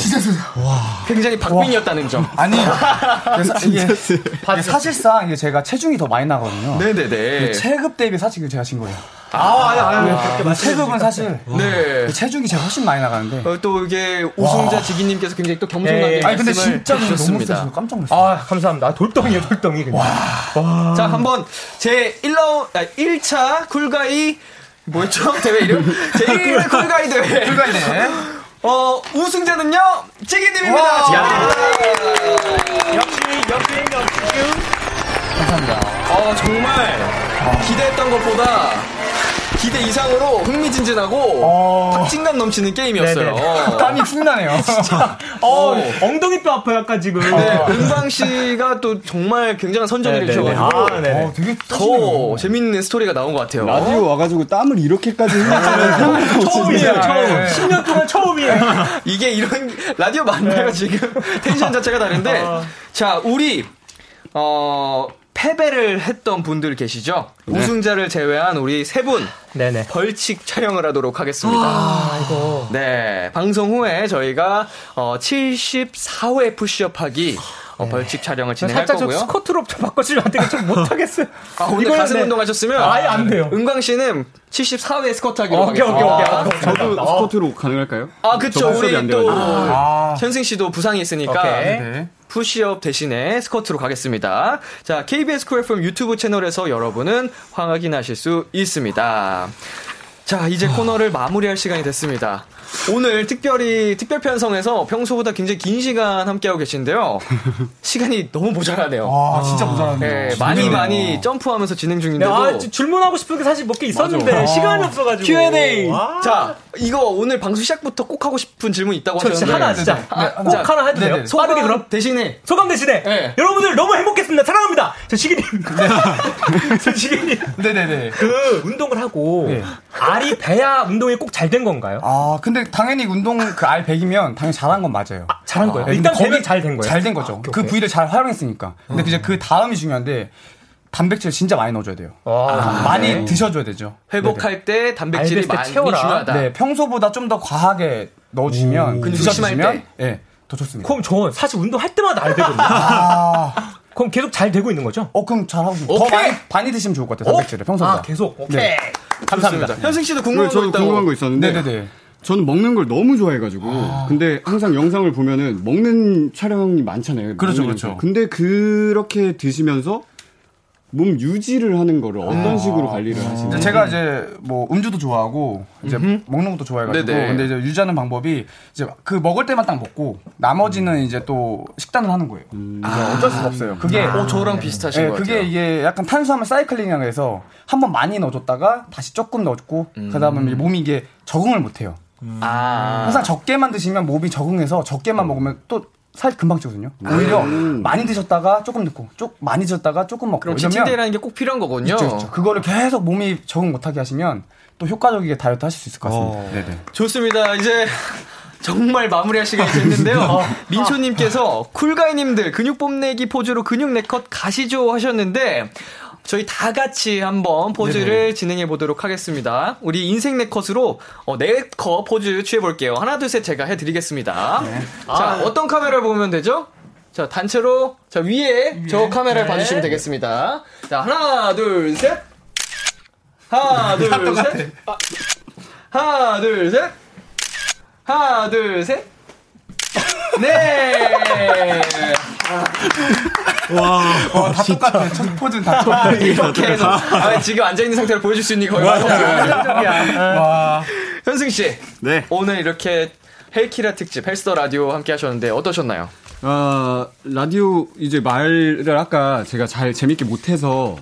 굉장히 박빙이었다는 점. 아니, 이게 사실상 이게 제가 체중이 더 많이 나거든요. 네네네. 체급 대비 사실 제가 진 거예요. 아, 아니, 아니, 아니. 체급은 사실 네. 체중이 제가 훨씬 많이 나가는데. 어, 또 이게 우승자 지기님께서 굉장히 또 겸손하게 예, 예. 아니 근데 진짜. 세서 깜짝 놀랐어요. 아, 감사합니다. 아, 돌덩이에요, 돌덩이. 그냥. 자, 한번 제 1라운, 아, 1차 쿨가이, 뭐였죠? 대회 이름? 제 1회 쿨가이 대회. 쿨가이 대회. 어, 우승자는요, 지기님입니다. 와. 역시, 역시, 역시. 감사합니다. 어, 정말 기대했던 것보다 기대 이상으로 흥미진진하고 어. 박진감 넘치는 게임이었어요. 네네. 땀이 훅 나네요. 어, 어. 엉덩이뼈 아파요, 약간 지금. 네, 은광 씨가 또 정말 굉장한 선전을. 해주셔가지고 아, 네네. 어, 되게 더 재밌는 스토리가 나온 것 같아요. 라디오 와가지고 땀을 이렇게까지 흘리는 처음이에요, 처음. 네. 10년 동안 처음이에요. 이게 이런 라디오 맞나요 지금 텐션 자체가 다른데 자 우리 어 패배를 했던 분들 계시죠 우승자를 제외한 우리 세분 네네. 벌칙 촬영을 하도록 하겠습니다. 아, 이거. 네 방송 후에 저희가 어 74회 푸시업 하기 어, 벌칙 촬영을 진행할 살짝 좀 거고요. 스쿼트로 좀 바꿔주면 안좀 못하겠어요. 아, 오늘 이거는 가슴 네. 운동하셨으면 아예 안 돼요. 은광 씨는 74회 스쿼트 하기로 오케이, 오케이. 오케이. 저도 어. 스쿼트로 가능할까요? 아, 그쵸. 우리 안 또. 아. 현승 씨도 부상이 있으니까. 오케이. 네. 푸시업 대신에 스쿼트로 가겠습니다. 자, KBS Cool FM 유튜브 채널에서 여러분은 확인하실 수 있습니다. 자, 이제 코너를 마무리할 시간이 됐습니다. 오늘 특별히 특별 편성에서 평소보다 굉장히 긴 시간 함께하고 계신데요. 시간이 너무 모자라네요. 아, 진짜 모자라네요. 네, 많이 많이 점프하면서 진행 네, 중인데도 아, 지- 질문하고 싶은 게 사실 몇 개 있었는데 맞아. 시간이 없어가지고. Q&A. 아. 자, 이거 오늘 방송 시작부터 꼭 하고 싶은 질문 있다고 저 진짜 하셨는데 하나 진짜 아, 꼭 자, 하나 해도 돼요? 네네. 빠르게 그럼 소감 대신에 소감 대신에 네. 여러분들 너무 행복했습니다. 사랑합니다. 저 시기님, 저 시기님 네네네. 그 운동을 하고 네. 알이 배야 운동이 꼭 잘 된 건가요? 아, 근데 당연히 운동 그알 100이면 당연히 잘한 건 맞아요. 잘한 거예요. 네, 일단 근데 되면 잘된 거예요. 잘 된 거죠. 아, 그. 부위를 잘 활용했으니까. 근데 이제 그 다음이 중요한데 단백질 진짜 많이 넣어줘야 돼요. 아, 많이 네. 드셔줘야 되죠. 회복할 때 단백질이 많이 채워라. 중요하다. 네, 평소보다 좀 더 과하게 넣어주시면 근육 심할 드셔주시면 때? 예, 더 좋습니다. 그럼 저 사실 운동할 때마다 알 되거든요. 아, 그럼 계속 잘 되고 있는 거죠? 어 그럼 잘하고 있습니다. 더. 많이 많이 드시면 좋을 것 같아요. 단백질을 평소보다. 아, 계속. 오케이. 네. 감사합니다. 현승 씨도 그리고 궁금한 거 있다고. 궁금한 거 있었는데 네네네. 저는 먹는 걸 너무 좋아해가지고 근데 항상 영상을 보면은 먹는 촬영이 많잖아요. 그렇죠, 그렇죠. 근데 그렇게 드시면서 몸 유지를 하는 거를 어떤 식으로 관리를 하시는지 이제 제가 이제 뭐 음주도 좋아하고 이제 먹는 것도 좋아해가지고 네네. 근데 이제 유지하는 방법이 이제 그 먹을 때만 딱 먹고 나머지는 이제 또 식단을 하는 거예요. 이제 어쩔 수가 없어요. 그게 어, 저랑 비슷하신 예, 것 그게 같아요. 이게 약간 탄수화물 사이클링이라고 해서 한번 많이 넣어줬다가 다시 조금 넣었고 그다음에 몸이 이게 적응을 못해요. 아. 항상 적게만 드시면 몸이 적응해서 적게만 먹으면 또 살 금방 찌거든요. 오히려 많이 드셨다가 조금 넣고, 쪽 많이 드셨다가 조금 먹고. 그럼 지침대라는 게 꼭 필요한 거군요. 있죠, 있죠. 그거를 계속 몸이 적응 못하게 하시면 또 효과적이게 다이어트 하실 수 있을 것 같습니다. 네네. 좋습니다. 이제 정말 마무리할 시간이 됐는데요. 민초님께서 쿨가이님들 근육 뽐내기 포즈로 근육 네컷 가시죠 하셨는데 저희 다 같이 한번 포즈를 진행해 보도록 하겠습니다. 우리 인생 네 컷으로 어, 네컷 포즈 취해 볼게요. 하나 둘 셋 제가 해 드리겠습니다. 자 어떤 카메라를 보면 되죠? 자 단체로 자 위에 저 카메라를 봐주시면 되겠습니다. 자 하나 둘 셋. 하나 둘 셋. 아, 하나 둘 셋. 하나, 둘, 셋. 네. 어, 다 똑같아요. 첫 포즈는 다 똑같아요. 이렇게 해서 아, 지금 앉아 있는 상태로 보여줄 수 있는 게 거의 완성이야. 와. 현승 씨, 네. 오늘 이렇게 헬키라 특집 헬스터 라디오 함께 하셨는데 어떠셨나요? 아, 라디오 이제 말을 아까 제가 잘 재밌게 못해서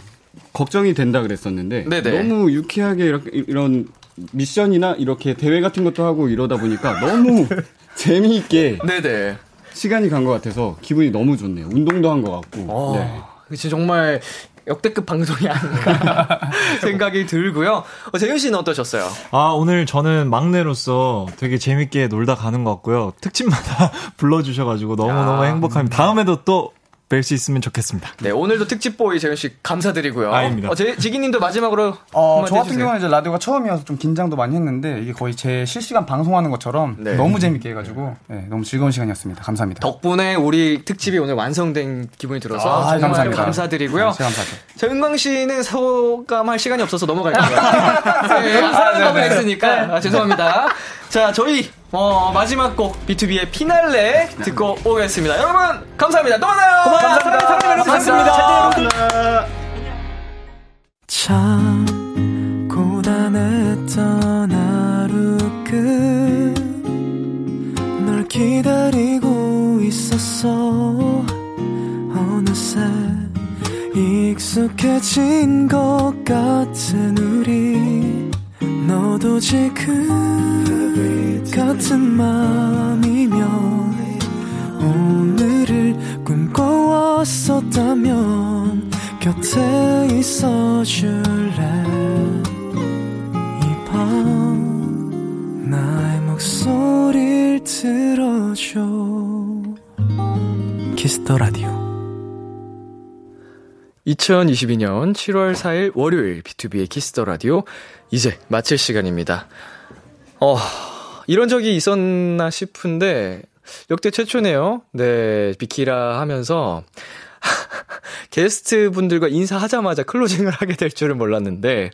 걱정이 된다 그랬었는데 네네. 너무 유쾌하게 이렇게 이런 미션이나 이렇게 대회 같은 것도 하고 이러다 보니까 너무 재미있게 네네. 시간이 간 것 같아서 기분이 너무 좋네요. 운동도 한 것 같고. 어, 네. 그치 정말 역대급 방송이 아닌가 생각이 들고요. 어, 재윤 씨는 어떠셨어요? 아, 오늘 저는 막내로서 되게 재밌게 놀다 가는 것 같고요. 특집마다 불러주셔가지고 너무너무 야. 행복합니다. 다음에도 또 뵐 수 있으면 좋겠습니다. 네, 오늘도 특집 보이 재윤 씨 감사드리고요. 아닙니다. 어, 제, 지기님도 마지막으로 어, 저 같은 해주세요. 경우는 이제 라디오가 처음이어서 좀 긴장도 많이 했는데 이게 거의 제 실시간 방송하는 것처럼 네. 너무 재밌게 해가지고 네, 너무 즐거운 시간이었습니다. 감사합니다. 덕분에 우리 특집이 오늘 완성된 기분이 들어서 아, 정말 감사합니다. 감사드리고요. 네, 감사하죠. 자, 은광 씨는 소감할 시간이 없어서 넘어갈게요. 네, 사랑법을 했으니까 아, 죄송합니다. 자, 저희 어, 마지막 곡 B2B의 피날레 듣고 오겠습니다. 여러분 감사합니다. 또 만나요. 고맙습니다. 사랑해, 사랑해, 감사합니다. 참 고단했던 하루 끝널 기다리고 있었어 어느새 익숙해진 것 같은 우리 너도 지금 같은 맘이면 오늘을 꿈꿔왔었다면 곁에 있어 줄래? 이 밤 나의 목소리를 들어줘. Kiss the Radio. 2022년 7월 4일 월요일 B2B의 키스터 라디오 이제 마칠 시간입니다. 어, 이런 적이 있었나 싶은데 역대 최초네요. 네, 비키라 하면서 게스트 분들과 인사하자마자 클로징을 하게 될 줄은 몰랐는데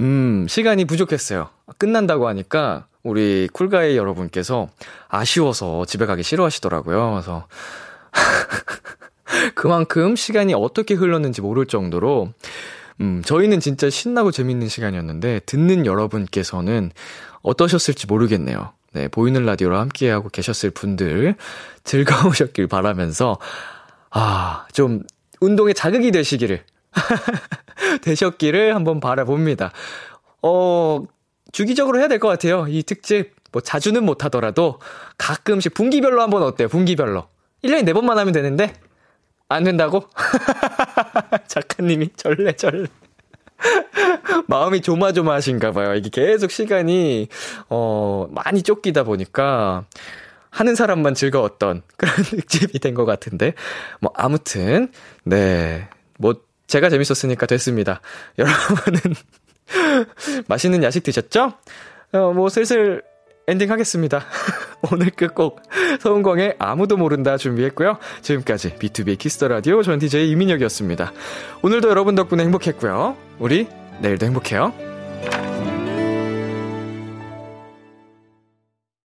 음, 시간이 부족했어요. 끝난다고 하니까 우리 쿨가이 여러분께서 아쉬워서 집에 가기 싫어하시더라고요. 그래서 그만큼 시간이 어떻게 흘렀는지 모를 정도로 음, 저희는 진짜 신나고 재밌는 시간이었는데 듣는 여러분께서는 어떠셨을지 모르겠네요. 네, 보이는 라디오로 함께하고 계셨을 분들 즐거우셨길 바라면서 아, 좀 운동에 자극이 되시기를 되셨기를 한번 바라봅니다. 어, 주기적으로 해야 될 것 같아요. 이 특집 뭐 자주는 못 하더라도 가끔씩 분기별로 한번 어때요? 분기별로. 1년에 4번만 하면 되는데 안 된다고? 작가님이 절레 절레. 마음이 조마조마하신가 봐요. 이게 계속 시간이, 어, 많이 쫓기다 보니까, 하는 사람만 즐거웠던 그런 특집이 된 것 같은데. 뭐, 아무튼, 네. 뭐, 제가 재밌었으니까 됐습니다. 여러분은, 맛있는 야식 드셨죠? 어, 뭐, 슬슬 엔딩 하겠습니다. 오늘 끝곡 서은광의 아무도 모른다 준비했고요. 지금까지 B2B 키스터 라디오 전 DJ 이민혁이었습니다. 오늘도 여러분 덕분에 행복했고요. 우리 내일도 행복해요.